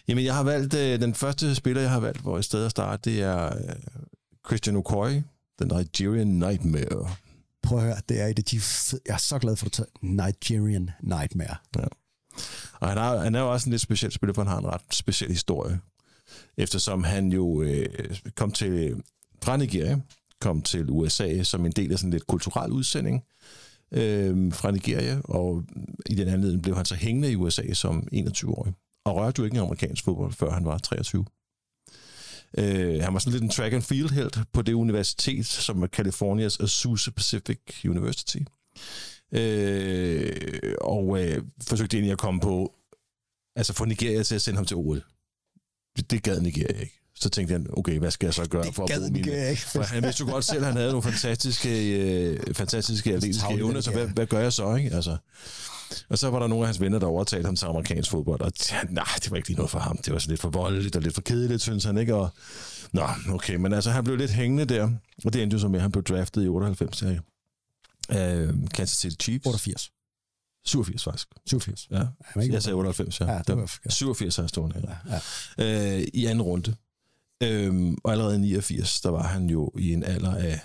Jamen, jeg har valgt, øh, den første spiller, jeg har valgt, hvor i stedet at starte, det er øh, Christian Okoye, den Nigerian Nightmare. Prøv at høre, det er et af de. Jeg er så glad for, at du tager Nigerian Nightmare. Og han, har, han er jo også en lidt speciel spiller, for han har en ret speciel historie. Eftersom han jo øh, kom til fra Nigeria, kom til USA som en del af sådan lidt kulturel udsending øh, fra Nigeria, og i den anledning blev han så hængende i USA som 21-årig, og rørte jo ikke en amerikansk fodbold, før han var 23. Øh, han var sådan lidt en track and field helt på det universitet, som er Californias Azusa Pacific University. Øh, og øh, forsøgte egentlig at komme på, altså få Nigeria til at sende ham til OL. Det, gad Nigeria ikke. Så tænkte jeg, okay, hvad skal jeg så gøre Det for at bruge mine... Ikke. For han vidste jo godt selv, at han havde nogle fantastiske, øh, fantastiske <laughs> atletiske evner, så hvad, hvad gør jeg så, ikke? Altså, og så var der nogle af hans venner, der overtalte ham til amerikansk fodbold, og nej, det var ikke lige noget for ham. Det var så lidt for voldeligt og lidt for kedeligt, synes han, ikke? Og, nå, okay, men altså, han blev lidt hængende der, og det endte jo så med, at han blev draftet i 98 af øh, Kansas City Chiefs. 88. 87 faktisk. 87. Ja, ikke jeg sagde 98, ja. Ja, det var- ja. 87 har jeg stående her. Ja. Øh, I anden runde. Øhm, og allerede i 89, der var han jo i en alder af,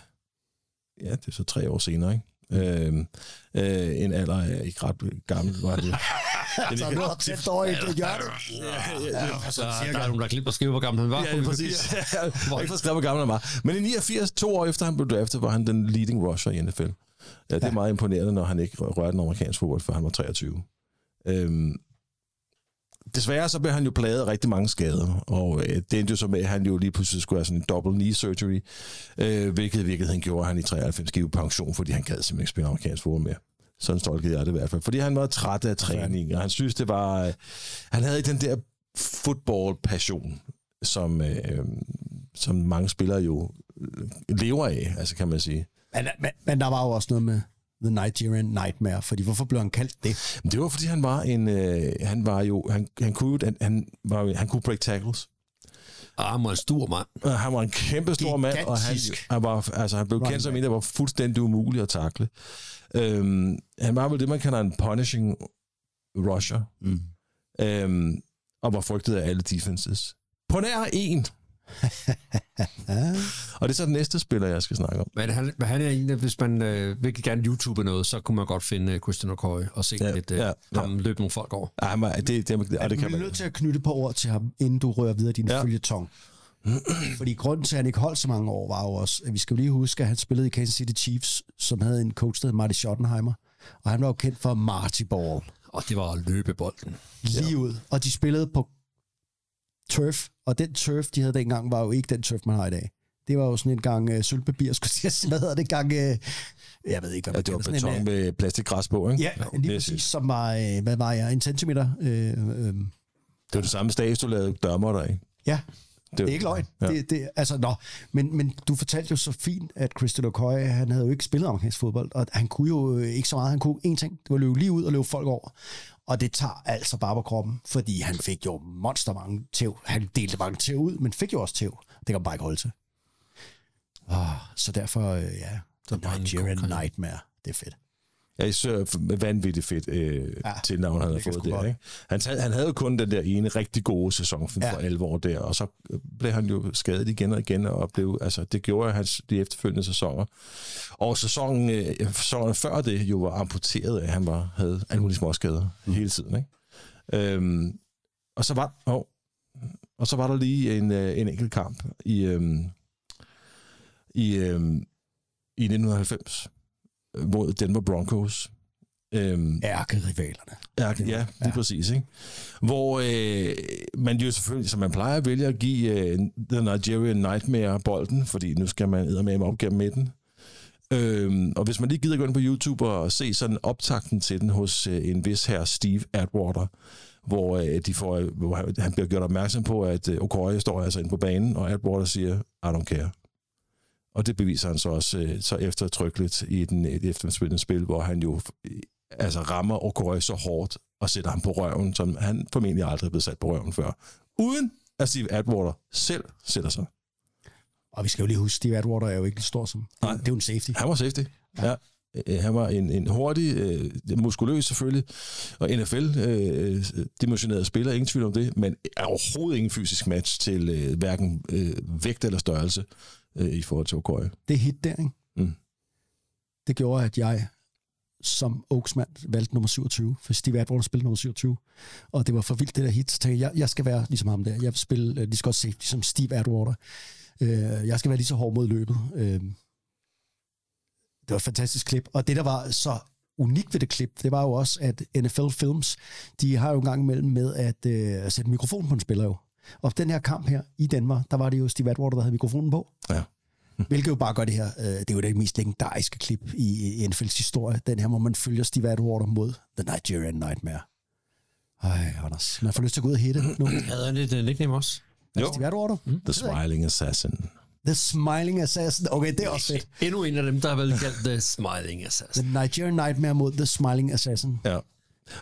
ja, det er så tre år senere, ikke? Øhm, øh, en alder af ikke ret gammel, var det. <laughs> Så du har tæt over i det hjørne. Så der er nogen, der klipper og skriver, hvor gammel han var. Ja, præcis. <laughs> Jeg har ikke fået skrevet, hvor gammel han var. Men i 89, to år efter han blev draftet, var han den leading rusher i NFL. Ja, det er meget imponerende, når han ikke rørte den amerikanske fodbold, før han var 23. Øhm, desværre så blev han jo plaget af rigtig mange skader, og øh, det endte jo så med, at han jo lige pludselig skulle have sådan en double knee surgery, øh, hvilket i virkeligheden gjorde, at han i 93 gik pension, fordi han gad simpelthen ikke spille amerikansk fodbold mere. Sådan stolkede jeg det i hvert fald. Fordi han var træt af træning, og han synes, det var... Øh, han havde ikke den der football-passion, som, øh, som mange spillere jo øh, lever af, altså kan man sige. Men, men, men der var jo også noget med The Nigerian Nightmare, fordi hvorfor blev han kaldt det? Det var fordi han var en øh, han var jo han, han kunne han, han, var, han kunne break tackles. Ah, han var en stor mand. Og Han var en kæmpe stor mand, og han, han, var, altså, han blev Running kendt som en, der var fuldstændig umulig at takle. Øhm, han var vel det, man kalder en punishing rusher. Mm. Øhm, og var frygtet af alle defenses. På nær en. <laughs> og det er så den næste spiller, jeg skal snakke om. Men han, men han er en, hvis man øh, virkelig gerne YouTube noget, så kunne man godt finde øh, Christian OKoy og se Ja, ja, lidt øh, ja, ja, ja. ham løbe nogle folk over. Han var, det, det, det, og det du kan man. nødt til at knytte på ord til ham, inden du rører videre din Ja. ja. følgetong. Fordi grunden til, at han ikke holdt så mange år, var jo også, at vi skal lige huske, at han spillede i Kansas City Chiefs, som havde en coach, der hed Marty Schottenheimer. Og han var jo kendt for Marty Ball. Og det var at løbe bolden. Lige ja. ud. Og de spillede på turf, og den turf, de havde dengang, var jo ikke den turf, man har i dag. Det var jo sådan en gang øh, sølvpapir, skulle jeg sige. <laughs> Hvad hedder det? Gang, øh, jeg ved ikke, hvad Ja, det var kalder sådan en, beton øh, med plastikgræs på, ikke? Ja, lige det, præcis, som var, øh, hvad var jeg, en centimeter? Øh, øh, det var det samme stage, du lavede dørmer der, ikke? ja, Det, Det er ikke løgn. Ja. Ja. Det, det, altså, nå. Men, men du fortalte jo så fint, at Christian Okoye, han havde jo ikke spillet amerikansk fodbold, og han kunne jo øh, ikke så meget. Han kunne én ting, det var at løbe lige ud og løbe folk over. Og det tager altså bare på kroppen, fordi han fik jo monster mange tæv. Han delte mange tæv ud, men fik jo også tæv. Det kan man bare ikke holde til. Oh, så derfor, øh, ja, Så The Nigerian. Nightmare. Det er fedt. Ja, så vanvittigt fedt øh, ja, tilnavn, han havde fået der. godt. Ikke? Han, havde- han havde jo kun den der ene rigtig gode sæson for, Ja. for 11 år der, og så blev han jo skadet igen og igen, og blev, altså, det gjorde hans de efterfølgende sæsoner. Og sæsonen, øh, sæsonen før det jo var amputeret af, at han var, havde alle mulige småskader mm. hele tiden. Ikke? Øhm, og, så var, oh, og så var der lige en, øh, en enkelt kamp i, øhm, i, øhm, i 1990 øh, mod Denver Broncos. Øhm, Ærkerivalerne. Ja, ja, lige ja. præcis. Ikke? Hvor øh, man jo selvfølgelig, som man plejer, vælger at give øh, The Nigerian Nightmare bolden, fordi nu skal man med op gennem midten. Øhm, og hvis man lige gider gå ind på YouTube og se sådan optakten til den hos øh, en vis her Steve Atwater, hvor, øh, de får, øh, hvor han- han bliver gjort opmærksom på, at øh, Okoye står altså inde på banen, og Atwater siger, I don't care. Og det beviser han så også øh, så eftertrykkeligt i den et efterspillende spil, hvor han jo øh, altså rammer Okoye så hårdt og sætter ham på røven, som han formentlig aldrig er blevet sat på røven før. Uden at Steve Atwater selv sætter sig. Og vi skal jo lige huske, Steve Atwater er jo ikke stor som. Nej. Det er jo en safety. Han var safety. Ja. Øh, Han var en, en hurtig, øh, muskuløs selvfølgelig, og NFL-dimensioneret øh, spiller, ingen tvivl om det, men er overhovedet ingen fysisk match til øh, hverken øh, vægt eller størrelse øh, i forhold til Okoye. Det hit der, ikke? Mm. Det gjorde, at jeg som Oaksmand valgte nummer 27, for Steve Atwater spillede nummer 27. Og det var for vildt, det der hit. Så tænkte jeg, jeg skal være ligesom ham der. Jeg vil spille uh, lige så godt safety som Steve Atwater. Uh, jeg skal være lige så hård mod løbet. Uh, det var et fantastisk klip. Og det, der var så unikt ved det klip, det var jo også, at NFL Films, de har jo en gang imellem med at uh, sætte mikrofon på en spiller jo. Og den her kamp her i Danmark, der var det jo Steve Atwater, der havde mikrofonen på. Ja. <laughs> Hvilket jo bare gør det her. øh, Det er jo det mest legendariske klip i NFL's historie. Den her, hvor man følger Steve Atwater mod The Nigerian Nightmare. Ej, Anders. Man får lyst til at gå ud og hitte <clears throat> nu. Havde han et uh, nickname også? Jo. Steve Atwater? Mm. The Smiling Assassin. The Smiling Assassin. Okay, det er også fedt. Endnu en af dem, der har vel kaldt The Smiling Assassin. The Nigerian Nightmare mod The Smiling Assassin. Ja.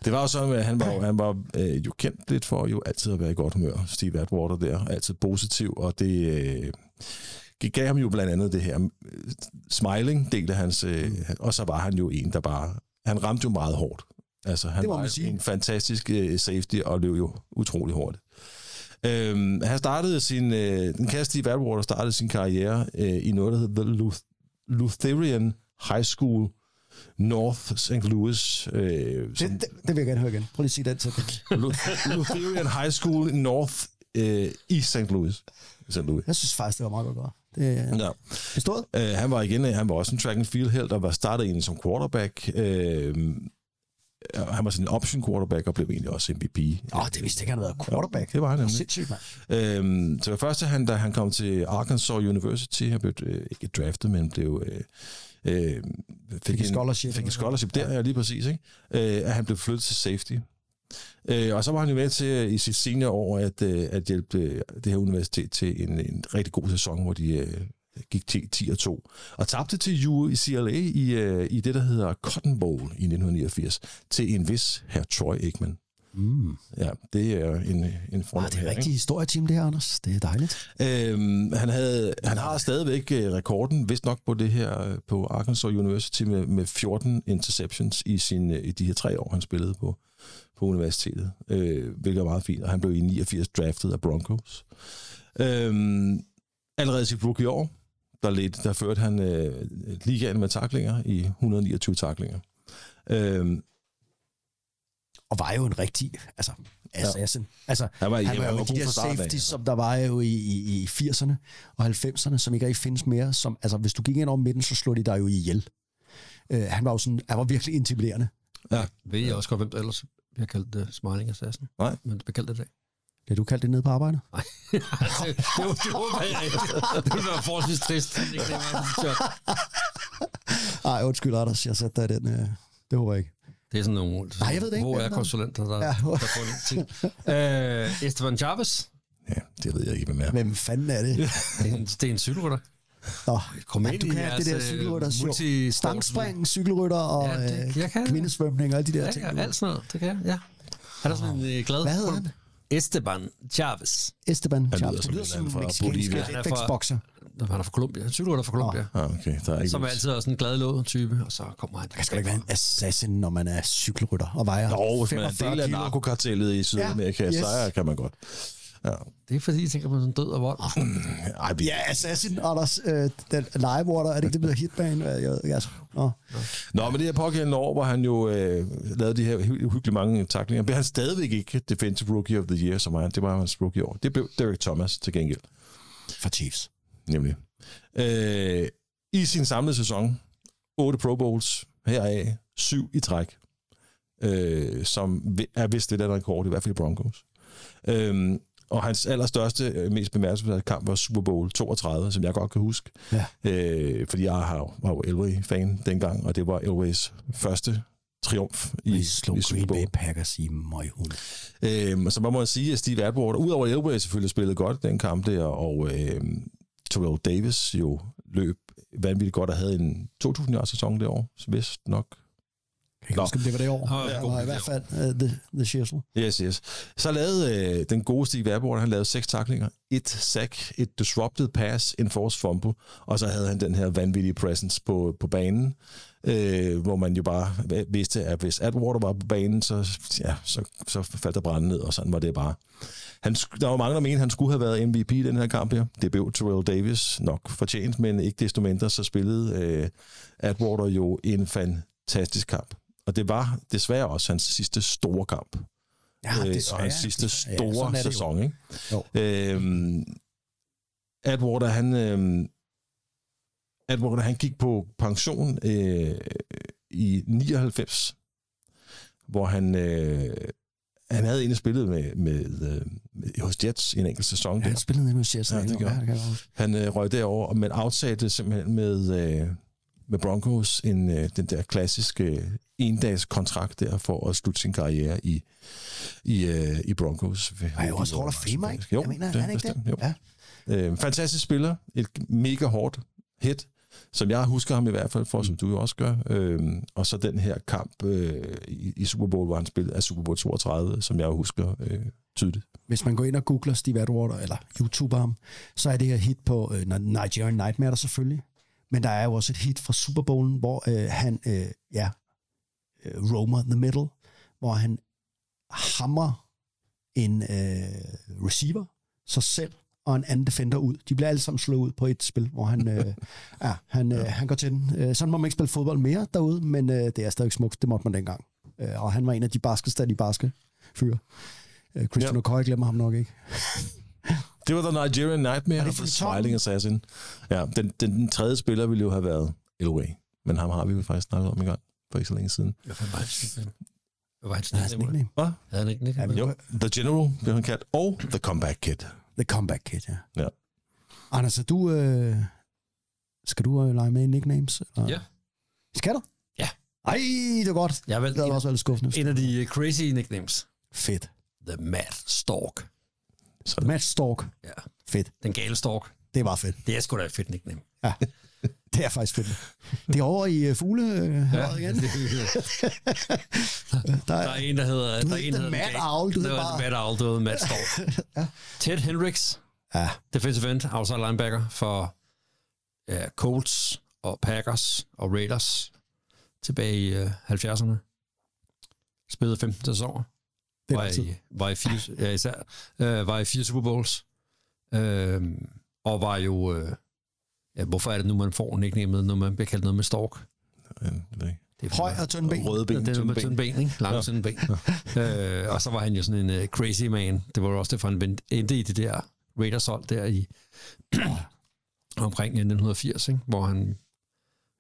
Det var jo sådan, at han var, jo- han var øh, jo kendt lidt for jo altid at være i godt humør. Steve Atwater der, altid positiv, og det øh, gav ham jo blandt andet det her øh, smiling del af hans, øh, og så var han jo en, der bare, han ramte jo meget hårdt. Altså, han Det må var man sige. en fantastisk øh, safety og løb jo utrolig hurtigt. Øhm, han startede sin, øh, den kære Steve Atwater startede sin karriere øh, i noget, der hedder The Luth- Lutheran High School North St. Louis. Øh, Det, som, det, det vil jeg gerne høre igen. Prøv lige at sige den til Lu- Lutheran High School North øh, East St. Louis. St. Louis. Jeg synes faktisk, det var meget godt gået. Det Ja. bestået. Øh, han var igen, han var også en track and field held, og var startet egentlig som quarterback. Øh, han var sådan en option quarterback, og blev egentlig også MVP. Åh, det vidste jeg ikke, han havde været quarterback. Ja, det var han nemlig. Sindssygt, mand. Øhm, så det første, han, da han kom til Arkansas University, han blev øh, ikke draftet, men blev... Øh, øh, fik, et scholarship. Fik et scholarship der, ja, lige præcis. Ikke? Øh, at han blev flyttet til safety. Øh, og så var han jo med til øh, i sit seniorår at, øh, at hjælpe øh, det her universitet til en, en rigtig god sæson, hvor de øh, gik 10, 10 og 2. Og tabte til UCLA i, øh, i det, der hedder Cotton Bowl i 1989, til en vis herr Troy Aikman. Mm. Ja, det er en, en Ah, fornem det er et rigtigt historieteam, det her, Anders. Det er dejligt. Øhm, han, havde, han har stadigvæk øh, rekorden, vist nok på det her øh, på Arkansas University med, med 14 interceptions i, sin, øh, i de her tre år, han spillede på, på universitetet, øh, hvilket er meget fint. Og han blev i 89 draftet af Broncos. Øhm, allerede i sit rookie år, der, ledte, der førte han øh, ligaen med taklinger i 129 taklinger. Øhm, Og var jo en rigtig, altså, assassin. Altså, Han var- han var han jo var de der af, safety, altså. som der var jo i, i, i 80'erne og 90'erne, som ikke rigtig findes mere. Som, altså, hvis du gik ind over midten, så slog de dig jo ihjel. Uh, han var jo sådan, han var virkelig intimiderende. ja, Ved I også godt, hvem der ellers bliver kaldt uh, Smiling Assassin? Nej. Men det bliver kaldt det i dag. Det du kaldte det nede på arbejde? <laughs> det, det, <laughs> det, det håber jeg ikke. Det ville være forholdsvis trist. Det var sådan, så. Ej, undskyld, Anders, jeg satte dig i den. Uh, det håber jeg ikke. Det er sådan nogle Nej, jeg ved det ikke, Hvor hvem er der- konsulenter, der, Ja. ja. der får det ting. <laughs> Uh, Esteban Chavez. ja, det ved jeg ikke, hvem er. Hvem fanden er det? Det er en, det er en cykelrytter. Nå, Kom ja, ind du i kan jeres, det der øh, cykelrytter, multisport- stangspring, cykelrytter og Ja, det- øh, jeg kan. kvindesvømning og alle de der Ja, ting. ja, alt sådan noget. Det kan jeg, ja. Er der sådan en øh, glad? Hvad hedder han? Esteban Chavez. Esteban Chavez. Det lyder en som en anden fra mexicansk Bolivia. Han er fra- refleksbokser. Han er. En cykelrytter fra Colombia. Ah, okay, der er ikke Som er altid er sådan en glad låd type, og så kommer han. Der skal da ikke være en assassin, når man er cykelrytter og vejer Jo, hvis man er en 45 del af narkokartellet i Sydamerika, Ja, yes. så kan man godt. Ja. Det er fordi, jeg tænker på sådan død og vold. Ej, vi, Ja, Assassin, Anders. Øh, den Livewater, er det ikke det, der hedder Hitman? Øh, Jeg, jeg, nå. Nå, men det her pågældende år, hvor han jo øh, lavede de her hy- uhyggeligt mange taklinger, blev han stadigvæk ikke Defensive Rookie of the Year, som han, det var hans rookie år. Det blev Derek Thomas til gengæld, For Chiefs. Nemlig. Øh, I sin samlede sæson, 8 Pro Bowls, heraf 7 i træk, øh, som er vist det der rekord, i hvert fald i Broncos. Øh, og hans allerstørste, øh, mest bemærkelsesværdige kamp var Super Bowl 32, som jeg godt kan huske. Ja. Øh, fordi jeg har, var jo Elway-fan dengang, og det var Elways første triumf i, i Super Green Bowl. Bay Packers i møghund. Øhm, så man må sige, at Steve Atwater, udover at Elway selvfølgelig spillede godt den kamp der, og øhm, Terrell Davis jo løb vanvittigt godt og havde en 2.000 yards sæson det år, så vist nok. Jeg kan ikke Nå. huske, det var det år. God var i hvert fald uh, the, the Shizzle. Yes, yes. Så lavede øh, den gode Steve Atwater, han lavede seks taklinger, et sack, et disrupted pass, en forced fumble, og så havde han den her vanvittige presence på, på banen, øh, hvor man jo bare vidste, at hvis Atwater var på banen, så, ja, så, så faldt der branden ned, og sådan var det bare. Han, der var mange, der mente, at han skulle have været MVP i den her kamp her. Det blev Terrell Davis nok fortjent, men ikke desto mindre, så spillede øh, Atwater jo en fantastisk kamp. Og det var desværre også hans sidste store kamp Ja, øh, desværre. og hans sidste store ja, sæson. Ikke? Jo. Øhm, Atwater, han, øhm, Atwater, han gik på pension øh, i 99, hvor han, øh, han havde egentlig spillet med, med, øh, med hos Jets i en enkelt sæson. Ja, han spillede med Jets. Ja, det gør ja, han. det øh, røg derover, men afsatte simpelthen med, øh, med Broncos en, øh, den der klassiske øh, endags kontrakt der for at slutte sin karriere i, i, øh, i Broncos. Han er jo også Hall of Famer, ikke? Jo, Jeg mener, det, han er ikke det? bestemt, Jo. Ja. Øh, fantastisk spiller. Et mega hårdt hit, som jeg husker ham i hvert fald for, som du jo også gør. Øh, og så den her kamp øh, i, i Super Bowl, hvor han spillede af Super Bowl 32, som jeg jo husker øh, tydeligt. Hvis man går ind og googler Steve Atwater, eller YouTuber ham, så er det her hit på øh, Nigerian Nightmare der selvfølgelig. Men der er jo også et hit fra Super Bowlen, hvor øh, han, øh, ja, øh, roamer the middle, hvor han hammer en øh, receiver, sig selv og en anden defender ud. De bliver alle sammen slået ud på et spil, hvor han, øh, <laughs> ja, han, øh, han går til den. Øh, sådan må man ikke spille fodbold mere derude, men øh, det er stadig smukt. Det måtte man dengang. Øh, og han var en af de barskeste af de barske fyre. Øh, Christian Ja. Okoye glemmer ham nok ikke. <laughs> Det var The Nigerian Nightmare føljetongen? Smiling Assassin. Ja, den, den, den tredje spiller ville jo have været Elway. Men ham har vi jo faktisk snakket om i gang for ikke så længe siden. Hvad fanden var hans nickname? Hvad var hans nickname? Hvad? Havde han ikke nickname? Ja, Jo, The General blev han kaldt, og The Comeback Kid. The Comeback Kid, ja. Ja. Anders, er du... Øh, skal du øh, lege med i nicknames? Eller? Ja. Skal du? Ja. Ej, det er godt. Jeg valgt Det var en, også lidt skuffende. en af de crazy nicknames. Fedt. The Mad Stork. Så Matt Stork. Ja. Fedt. Den gale stork. Det er bare fedt. Det er sgu da et fedt nickname. <laughs> Det er faktisk fedt. Det er over i uh, fugle øh, ja. igen. Der <laughs> Der er, er en, der hedder... Du der er en, der hedder Gal- Owl, du Det hed var bare- Mad Owl, du hed Mad Stork. <laughs> ja. Ted Hendricks, ja. defensive end, outside linebacker for ja, Colts og Packers og Raiders tilbage i øh, 70'erne. Spillede 15 sæsoner. Det er var i, var i fire, ja, især, øh, var i fire Super Bowls. Øh, og var jo... Øh, ja, hvorfor er det nu, man får nicknamet, når man bliver kaldt noget med stork? Ja, det ikke. Det er Høj og tynd ben. Røde ben, det er tynde med ben. tynde ben, ikke? Lange tynde ben. øh, og så var han jo sådan en uh, crazy man. Det var også derfor, han vendte- endte i det der Raiders hold der i <clears throat> omkring 1980, ikke? hvor han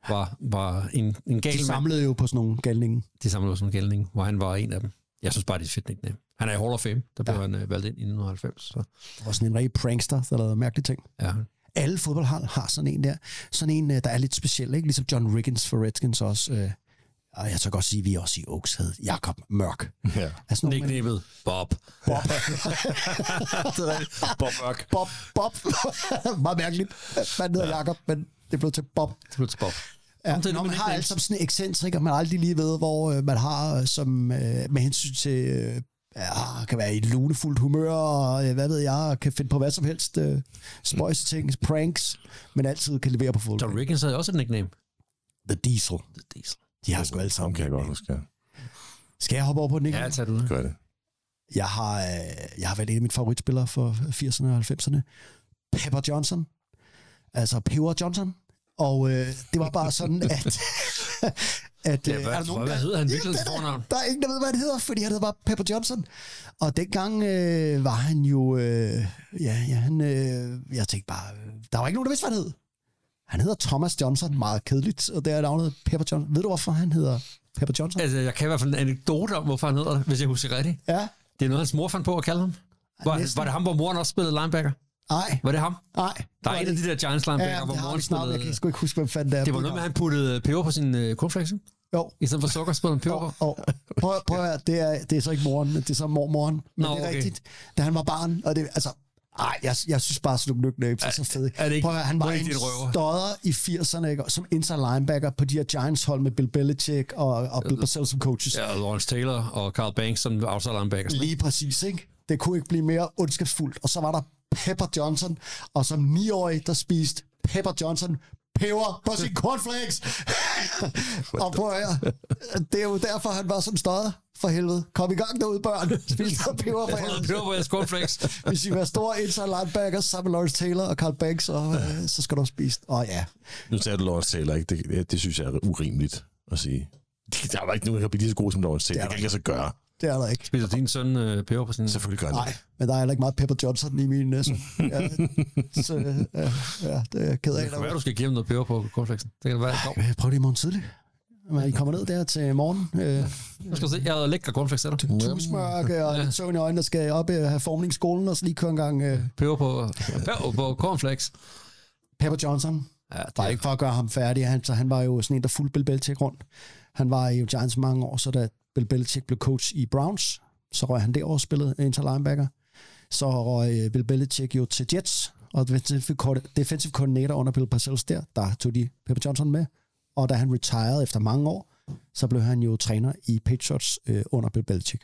var, var en, en gal De mand. samlede jo på sådan nogle galninge. De samlede som en gældning, hvor han var en af dem. Jeg synes bare, det er et fedt nickname. Han er i Hall of Fame. Der blev Ja. ja. han uh, valgt ind i 1990. Så, Og sådan en rigtig prankster, der lavede mærkelige ting. ja. Alle fodboldhold har sådan en der. Sådan en, øh, der er lidt speciel, ikke? Ligesom John Riggins for Redskins også. Øh, og jeg tør godt sige, at vi også i Oaks havde Jakob Mørk. Ja. Altså nogle, Nicknamet Bob. Bob. <laughs> Bob Mørk. Bob. Bob. <laughs> Meget mærkeligt. Man hedder Jakob, men det blev til Bob. Det blev til Bob. Ja, Samtidig når man har nicknames. alt som sådan en ekscentrik, og man aldrig lige ved, hvor øh, man har øh, som øh, med hensyn til øh, ja, kan være i et lunefuldt humør, og øh, hvad ved jeg, kan finde på hvad som helst øh, spøjse ting, pranks, men altid kan levere på fodbold. John Riggins havde også et nickname. The Diesel. The Diesel. De har sgu alle sammen. kan jeg godt huske. ja. Skal jeg hoppe over på den Ja, tag det ud. Gør det. Jeg har, øh, jeg har været en af mine favoritspillere for 80'erne og 90'erne. Pepper Johnson. Altså Peber Johnson. Og øh, det var bare sådan, at... <laughs> at Ja, øh, hvad, er der nogen, hvad der- hedder han virkelig Ja, fornavn? Der er ingen, der ved, hvad han hedder, fordi han hedder bare Pepper Johnson. Og dengang øh, var han jo... Øh, ja, ja, han... Øh, jeg tænkte bare... Øh, der var ikke nogen, der vidste, hvad han hed. Han hedder Thomas Johnson, meget kedeligt, og det er navnet Pepper Johnson. Ved du, hvorfor han hedder Pepper Johnson? Altså, jeg kan i hvert fald en anekdote om, hvorfor han hedder det, hvis jeg husker rigtigt. Ja. Det er noget, hans mor fandt på at kalde ham. Var, næsten. var det ham, hvor moren også spillede linebacker? Nej, Var det ham? nej. Der er en af de der Giants linebacker, Ja, hvor vi snart, jeg kan sgu ikke huske, hvem fanden det er. Det var noget med, at han puttede peber på sin uh, cornflakes? Jo, I stedet for sukker, spillede han peber. Og, og prøv, prøv at det er, det er så ikke moren, det er så mormoren. Men Nå, det er okay. rigtigt, da han var barn, og det, altså, ej, jeg, jeg synes bare, sådan nogle nicknames er så fede. er det ikke- Prøv at høre, han var en stodder i 80'erne, ikke? som inside linebacker på de her Giants hold med Bill Belichick og, og Bill Parcells som coaches. Ja, Lawrence Taylor og Carl Banks som outside linebacker. Lige præcis, ikke? Det kunne ikke blive mere ondskabsfuldt. Og så var der Pepper Johnson, og som niårig, der spiste Pepper Johnson peber på sin cornflakes. og prøv at det er jo derfor, han var sådan stodder. For helvede. Kom i gang derude, børn. Spis noget peber for helvede. peber på jeres cornflakes. Hvis I vil være store inside linebackers sammen med Lawrence Taylor og Carl Banks, så, øh, så skal du også spise. Og ja, Nu sagde du Lawrence Taylor, ikke? Det, det, det synes jeg er urimeligt at sige. <laughs> Der var ikke nogen, der kan blive lige så god som Lawrence Taylor. Det, der kan ikke lade sig gøre. Det er der ikke. Spiser din søn uh, peber på sin... Selvfølgelig gør han Nej, men der er heller ikke meget Pepper Johnson i min næse. Ja, så øh, ja, det er jeg ked af. Det kan være, du skal give ham noget peber på cornflakesen. Det kan være, kommer. Øh, Prøv det i morgen tidlig. Men I kommer ned der til morgen. Øh, Nu skal du se, jeg havde lækre cornflakes til dig. tusmørke og lidt søvn i øjnene, der skal op og have formningsskolen, og så lige køre en gang øh, Peber på, peber på cornflakes. Pepper Johnson. Ja, det Bare ikke for at gøre ham færdig. Han, så han var jo sådan en, der fulgte Bill Belichick rundt. Han var i Giants mange år, så da Bill Belichick blev coach i Browns, så røg han derovre og spillede øh, inter linebacker. Så røg øh, Bill Belichick jo til Jets, og defensive defensive coordinator under Bill Parcells der, der tog de Pepper Johnson med. Og da han retired efter mange år, så blev han jo træner i Patriots øh, under Bill Belichick.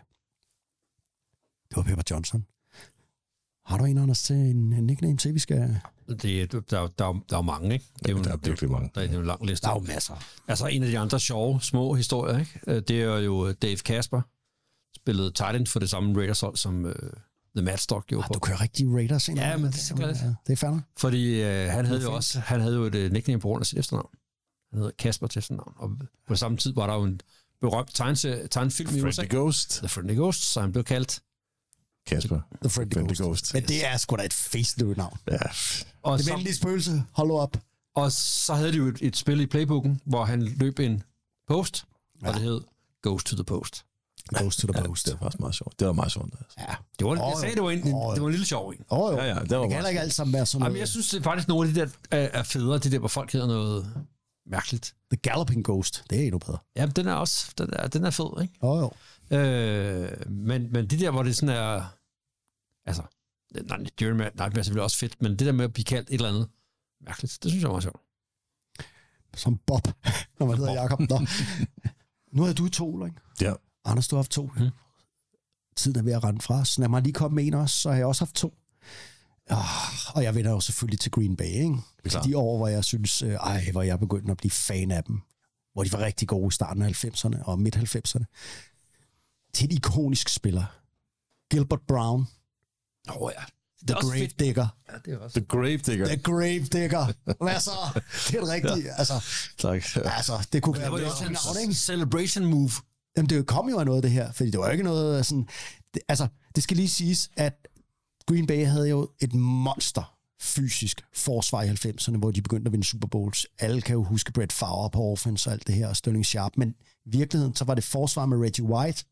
Det var Pepper Johnson. Har du en, Anders, til en, en nickname til, vi skal... Det, der, der, der, er jo mange, ikke? Det er jo, Der er virkelig mange. Der er jo en lang liste. Der er jo masser. Altså en af de andre sjove, små historier, ikke? Øh, det er jo Dave Kasper, spillede tight end for det samme Raiders hold, som øh, The Madstock gjorde Ah, på. du kører rigtig Raiders ind. Ja, men det. det er godt. Ja, det er fandme. Fordi øh, han havde jo også han havde jo et øh, nickname på grund af sit efternavn. Han hedder Kasper til efternavn. Og på samme tid var der jo en berømt tegnefilm i USA. Freddy Ghost. The Friendly Ghost, så han blev kaldt. Kasper. The Friendly Friendly Ghost. Ghost. Men det er sgu da et facedødt navn. Ja. Og Det venlige spøgelse. Hold op. og så havde de jo et, et spil i playbooken, hvor han løb en post, ja. og det hed Ghost to the Post. Ghost to the Ja, post. det var faktisk meget sjovt. Det var meget sjovt. Altså. Ja. Det var, Åh, jeg sagde, det var en, jo. det var en lille sjov en. Åh, jo. Ja, ja, det var det kan ikke alt sammen være sådan Jamen, noget. jeg synes det er faktisk nogle af de der er, er federe, de der, hvor folk hedder noget mærkeligt. The Galloping Ghost, det er endnu bedre. Ja, den er også den er, den er fed, ikke? Åh, jo. Øh, men, men det der, hvor det sådan er... Altså, nej, Jeremy nej, det er selvfølgelig også fedt, men det der med at blive kaldt et eller andet mærkeligt, det synes jeg var sjovt. Som Bob, <laughs> når man hedder Jacob. Nå. <laughs> Nu har du to, ikke? Ja. Anders, du har haft to. Mm. Tiden er ved at rende fra os. Lad mig lige komme med en også, så har jeg også haft to. Ah, og jeg vender jo selvfølgelig til Green Bay, ikke? Klar. De år, hvor jeg synes, øh, ej, hvor jeg begyndte at blive fan af dem. Hvor de var rigtig gode i starten af 90'erne og midt-90'erne. Til en ikonisk spiller. Gilbert Brown, Åh oh, ja. Det The er Grave fedt. Digger. Ja, det er også. The Grave Digger. The Grave Digger. Hvad så? <laughs> Det er det rigtige. Altså, Tak. altså, det kunne Det være var jo et også navn, en ikke? celebration move. Jamen, det kom jo af noget af det her, fordi det var jo ikke noget af sådan... Det, altså, det skal lige siges, at Green Bay havde jo et monster fysisk forsvar i 90'erne, hvor de begyndte at vinde Super Bowls. Alle kan jo huske Brett Favre på offense og alt det her, og Sterling Sharp, men i virkeligheden, så var det forsvar med Reggie White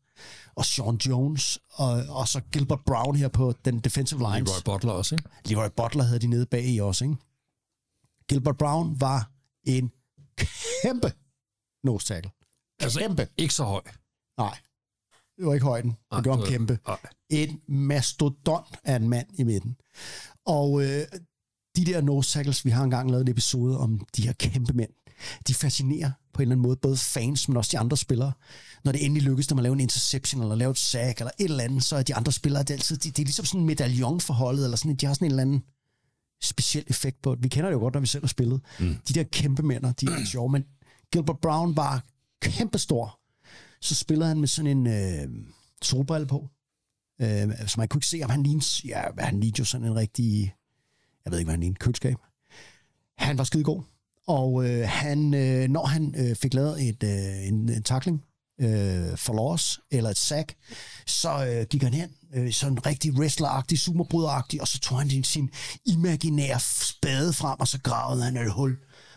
og Sean Jones, og, og så Gilbert Brown her på den defensive lines. Leroy Butler også, ikke? Leroy Butler havde de nede bag i også, ikke? Gilbert Brown var en kæmpe nose tackle. Altså, Kæmpe. Ikke så høj. Nej, det var ikke højden. Det Nej, det var- kæmpe. Nej. En mastodont af en mand i midten. Og øh, de der nose tackles, vi har engang lavet en episode om de her kæmpe mænd, de fascinerer på en eller anden måde både fans, men også de andre spillere. Når det endelig lykkes dem at lave en interception, eller lave et sack, eller et eller andet, så er de andre spillere, det er, altid, det, det er ligesom sådan en medaljon for holdet, eller sådan, de har sådan en eller anden speciel effekt på det. Vi kender det jo godt, når vi selv har spillet. Mm. De der kæmpe mænd, de er <clears throat> sjove, men Gilbert Brown var kæmpestor. Så spillede han med sådan en øh, solbrille på, øh, så man kunne ikke se, om han lignede, ja, han lignede jo sådan en rigtig, jeg ved ikke, hvad han lignede, køleskab. Han var skide god, og øh, han, øh, når han øh, fik lavet et, øh, en, en tackling øh, for loss, eller et sack, så øh, gik han hen, øh, sådan rigtig wrestleragtig, superbryderagtig, og så tog han sin, sin imaginære spade frem, og så gravede han et hul.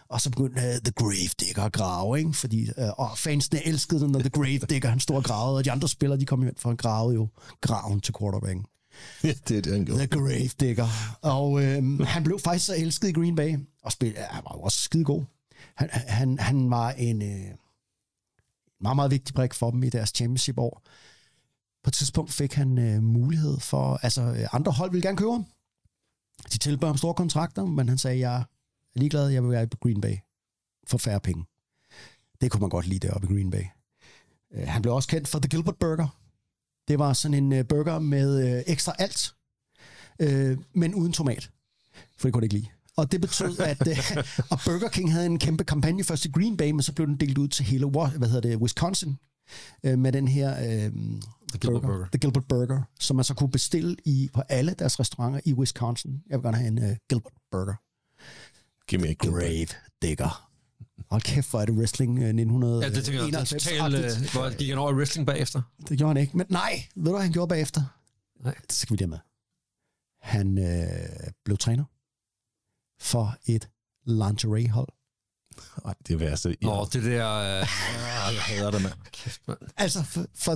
Og så begyndte uh, The Grave Digger at grave, ikke? Fordi, uh, og fansene elskede den, når The Grave Digger, han stod og gravede, og de andre spillere, de kom ind for at grave jo graven til quarterbacken. Ja, det er det, han gjorde. The Grave Digger. Og øh, han blev faktisk så elsket i Green Bay, og spil, ja, han var jo også skide god. Han, han, han var en øh, meget, meget vigtig brik for dem i deres championship-år. På et tidspunkt fik han øh, mulighed for, altså øh, andre hold ville gerne købe ham. De tilbød ham store kontrakter, men han sagde, jeg er ligeglad, jeg vil være i Green Bay for færre penge. Det kunne man godt lide deroppe i Green Bay. Øh, han blev også kendt for The Gilbert Burger. Det var sådan en øh, burger med øh, ekstra alt, øh, men uden tomat. For det kunne det ikke lide. Og det betød, <laughs> at øh, og Burger King havde en kæmpe kampagne først i Green Bay, men så blev den delt ud til hele hvad hedder det, Wisconsin, øh, med den her øh, The Gilbert Burger. The Gilbert Burger, som man så kunne bestille i, på alle deres restauranter i Wisconsin. Jeg vil gerne have en uh, Gilbert Burger. Giv mig ikke Grave Digger. Hold kæft, hvor er det wrestling uh, 1991. Ja, det tænker jeg, det er totalt, øh, hvor gik han over wrestling bagefter. Det gjorde han ikke. Men nej, ved du, hvad han gjorde bagefter? Nej. Det skal vi lige med. Han øh, blev træner for et lingerie-hold. Ej, det er værste. Ja. Åh, det der... Øh, <laughs> jeg hader det, mand. kæft, mand. Altså, for, for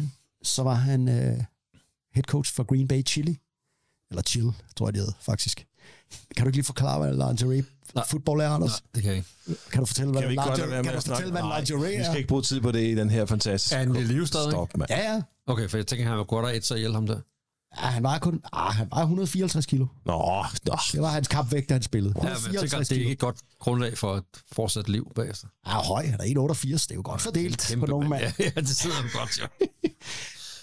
2011-2014, så var han øh, head coach for Green Bay Chili. Eller Chill, tror jeg det hed, faktisk. Kan du ikke lige forklare, hvad lingerie Nej. football er, Anders? Nej, det kan jeg ikke. Kan du fortælle, hvad Kan vi lingerie, med kan du at fortælle, hvad lingerie vi er? skal ikke bruge tid på det i den her fantastiske... Er han i live stadig? Stop, mand. Ja, ja. Okay, for jeg tænker, han var godt af et så ihjel ham der. ja han var kun ah, han var 154 kilo. Nå, nå. Det var hans kampvægt, da han spillede. Ja, men jeg tænker, 154 det er ikke et godt grundlag for et fortsat liv bagefter. Ja, høj. Han er 1,88. Det er jo godt fordelt Kæmpe på nogle mand. Ja, ja, det sidder han godt, jo. <laughs>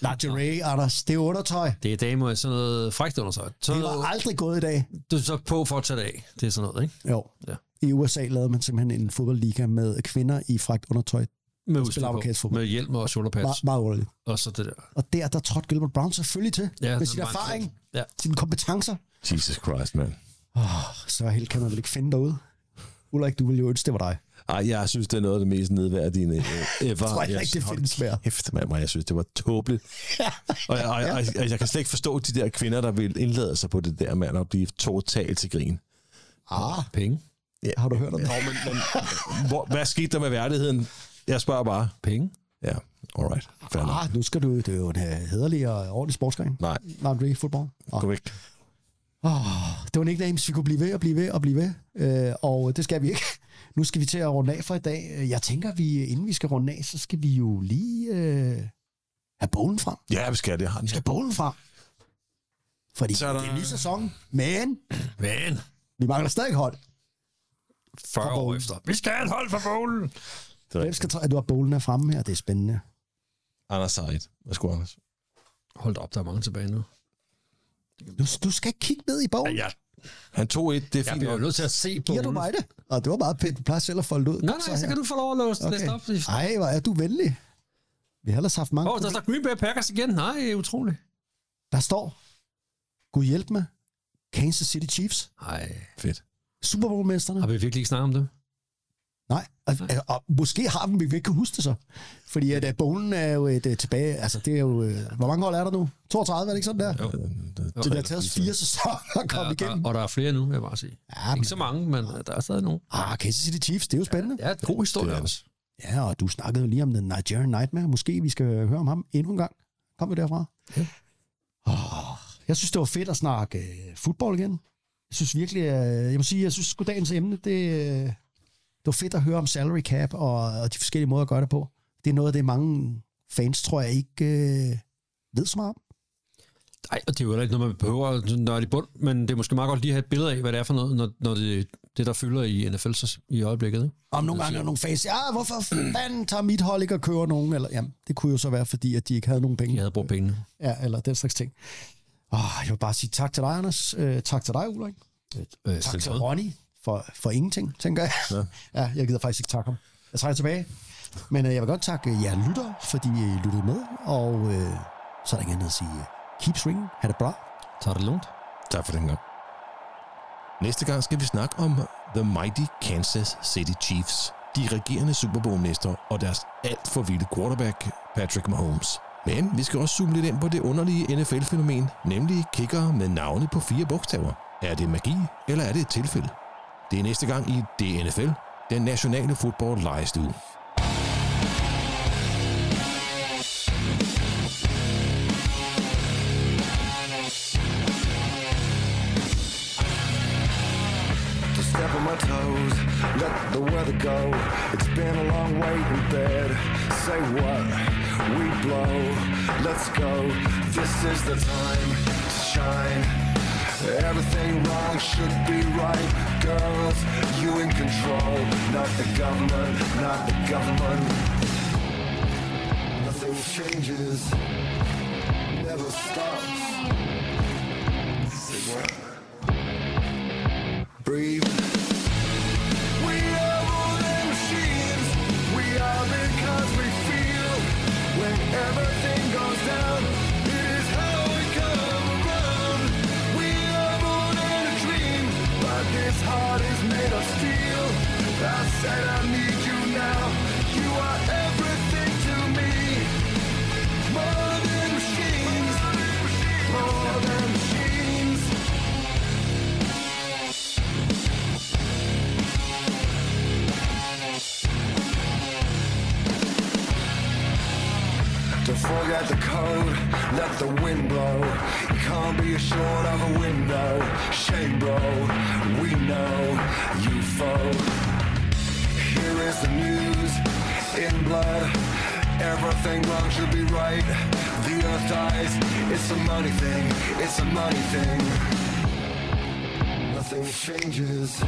Lingerie, Anders. Det er undertøj. Det er damer i sådan noget frækt undersøg. Så Det var aldrig gået i dag. du er så på for at tage det af. Det er sådan noget, ikke? Jo. Ja. I USA lavede man simpelthen en fodboldliga med kvinder i fragt undertøj Med, spiller udstyr på. med hjelm og shoulderpads. Meget, meget roligt. Og så det der. Og der, der trådte Gilbert Brown selvfølgelig til. Ja, med sin erfaring, fed. Ja. sine kompetencer. Jesus Christ, mand. Så helt kan man vel ikke finde derude. Ulrik, du ville jo ønske, det var dig. Ej, jeg synes, det er noget af det mest nedværdige øh, ever. <laughs> Jeg tror ikke, det findes mere. Kæft, mand, jeg synes, det var tåbeligt. og, jeg, og, og, og, jeg kan slet ikke forstå de der kvinder, der vil indlade sig på det der, mand, og blive totalt til grin. Ah, Penge. Ja. har du hørt om det? Nå, men, men hvor, hvad skete der med værdigheden? Jeg spørger bare. Penge? Ja, alright. Fair nok. Ah, nu skal du, det er jo en uh, hederlig og ordentlig sportsgren. Nej, Nej, det er ikke fodbold. gå væk. Oh, det var nicknames, vi kunne blive ved og blive ved og blive ved. Øh, og det skal vi ikke. Nu skal vi til at runde af for i dag. Jeg tænker, vi inden vi skal runde af, så skal vi jo lige øh, have bowlen frem. Ja, vi skal det. Jeg har. Vi skal have bowlen frem. Fordi Så er der- det er en ny sæson, men Men, vi mangler stadig hold. 40 år efter. Vi skal have et hold for bowlen. Det er Hvem skal tage, du har bowlen er fremme her, det er spændende. Anders Said. Værsgo, Anders. Hold op, der er mange tilbage nu. Du, du skal ikke kigge ned i bogen. Ja, Han tog et, det er jeg fint jo nok. nødt til at se på Giver du mig det? Og det var meget pænt. Du plejer selv at folde ud. Nej, nej, så kan du få lov at låse okay. læse op. Ej, hvor er du venlig. Vi har ellers haft mange. Åh, oh, der står Green Bay Packers igen. Nej, utroligt. Der står, Gud hjælp med, Kansas City Chiefs, Nej. Fedt. Super Bowl-mesterne. Har vi virkelig ikke snakket om det? Og, og, måske har vi, vi ikke kan huske det så. Fordi at, uh, bowlen er jo et uh, tilbage, altså det er jo, uh, hvor mange hold er der nu? 32, er det ikke sådan der? Jo. Så det har taget fire sæsoner at komme Ja, igennem. og, og der er flere nu, vil jeg bare sige. Ja, men, Ikke så mange, men øh, der er stadig nogen. ah, Kansas City Chiefs, det er jo spændende. Ja, det er god historie Det det. også. Ja, og du snakkede jo lige om den Nigerian Nightmare. Måske vi skal høre om ham endnu en gang. Kom vi derfra? Ja. Oh, jeg synes, det var fedt at snakke uh, fodbold igen. Jeg synes virkelig, uh, jeg må sige, jeg synes, at dagens emne, det, uh, det var fedt at høre om salary cap og, og de forskellige måder at gøre det på. Det er noget af det, mange fans, tror jeg, ikke uh, ved så meget om. Nej, og det er jo heller ikke noget, man behøver sådan nørde i bund, men det er måske meget godt lige at have et billede af, hvad det er for noget, når, når det, det, der fylder i NFL så- i øjeblikket. Ikke? Om nogle gange er nogle fans, ja, hvorfor fanden tager mit hold ikke og kører nogen? Eller, jamen, det kunne jo så være, fordi at de ikke havde nogen penge. Jeg havde brugt pengene. Ja, eller den slags ting. Oh, jeg vil bare sige tak til dig, Anders. Uh, tak til dig, Ulrik. Øh, Tak til Ronny for, for ingenting, tænker jeg. Ja. ja, jeg gider faktisk ikke takke ham. Jeg trækker tilbage. Men uh, jeg vil godt takke jer lytter, fordi I lyttede med. Og uh, så er der ikke andet at sige, uh, keep swinging, ha' det bra. Tag det lungt. Tak for den gang. Næste gang skal vi snakke om The Mighty Kansas City Chiefs, de regerende Super Bowl-mestre og deres alt for vilde quarterback, Patrick Mahomes. Men vi skal også zoome lidt ind på det underlige NFL-fænomen, nemlig kickere med navne på fire bogstaver. Er det magi, eller er det et tilfælde? Det er næste gang i DNFL, den nationale fodbold lejestue. step on my toes, let the weather go. It's been a long wait in bed. Say what? We blow. Let's go. This is the time to shine. Everything wrong should be right. Girls, you in control. Not the government, not the government. Nothing changes, never stops. Say what? Forget the code, let the wind blow. You can't be assured of a window. Shame, bro, we know you foe. Is the news in blood. Everything wrong should be right. The earth dies. It's a money thing. It's a money thing. Nothing changes.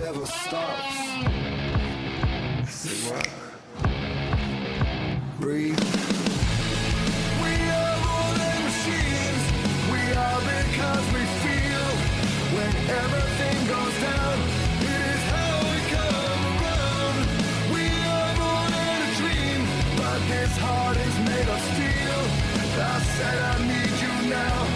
Never stops. Say what? breathe. Said I need you now.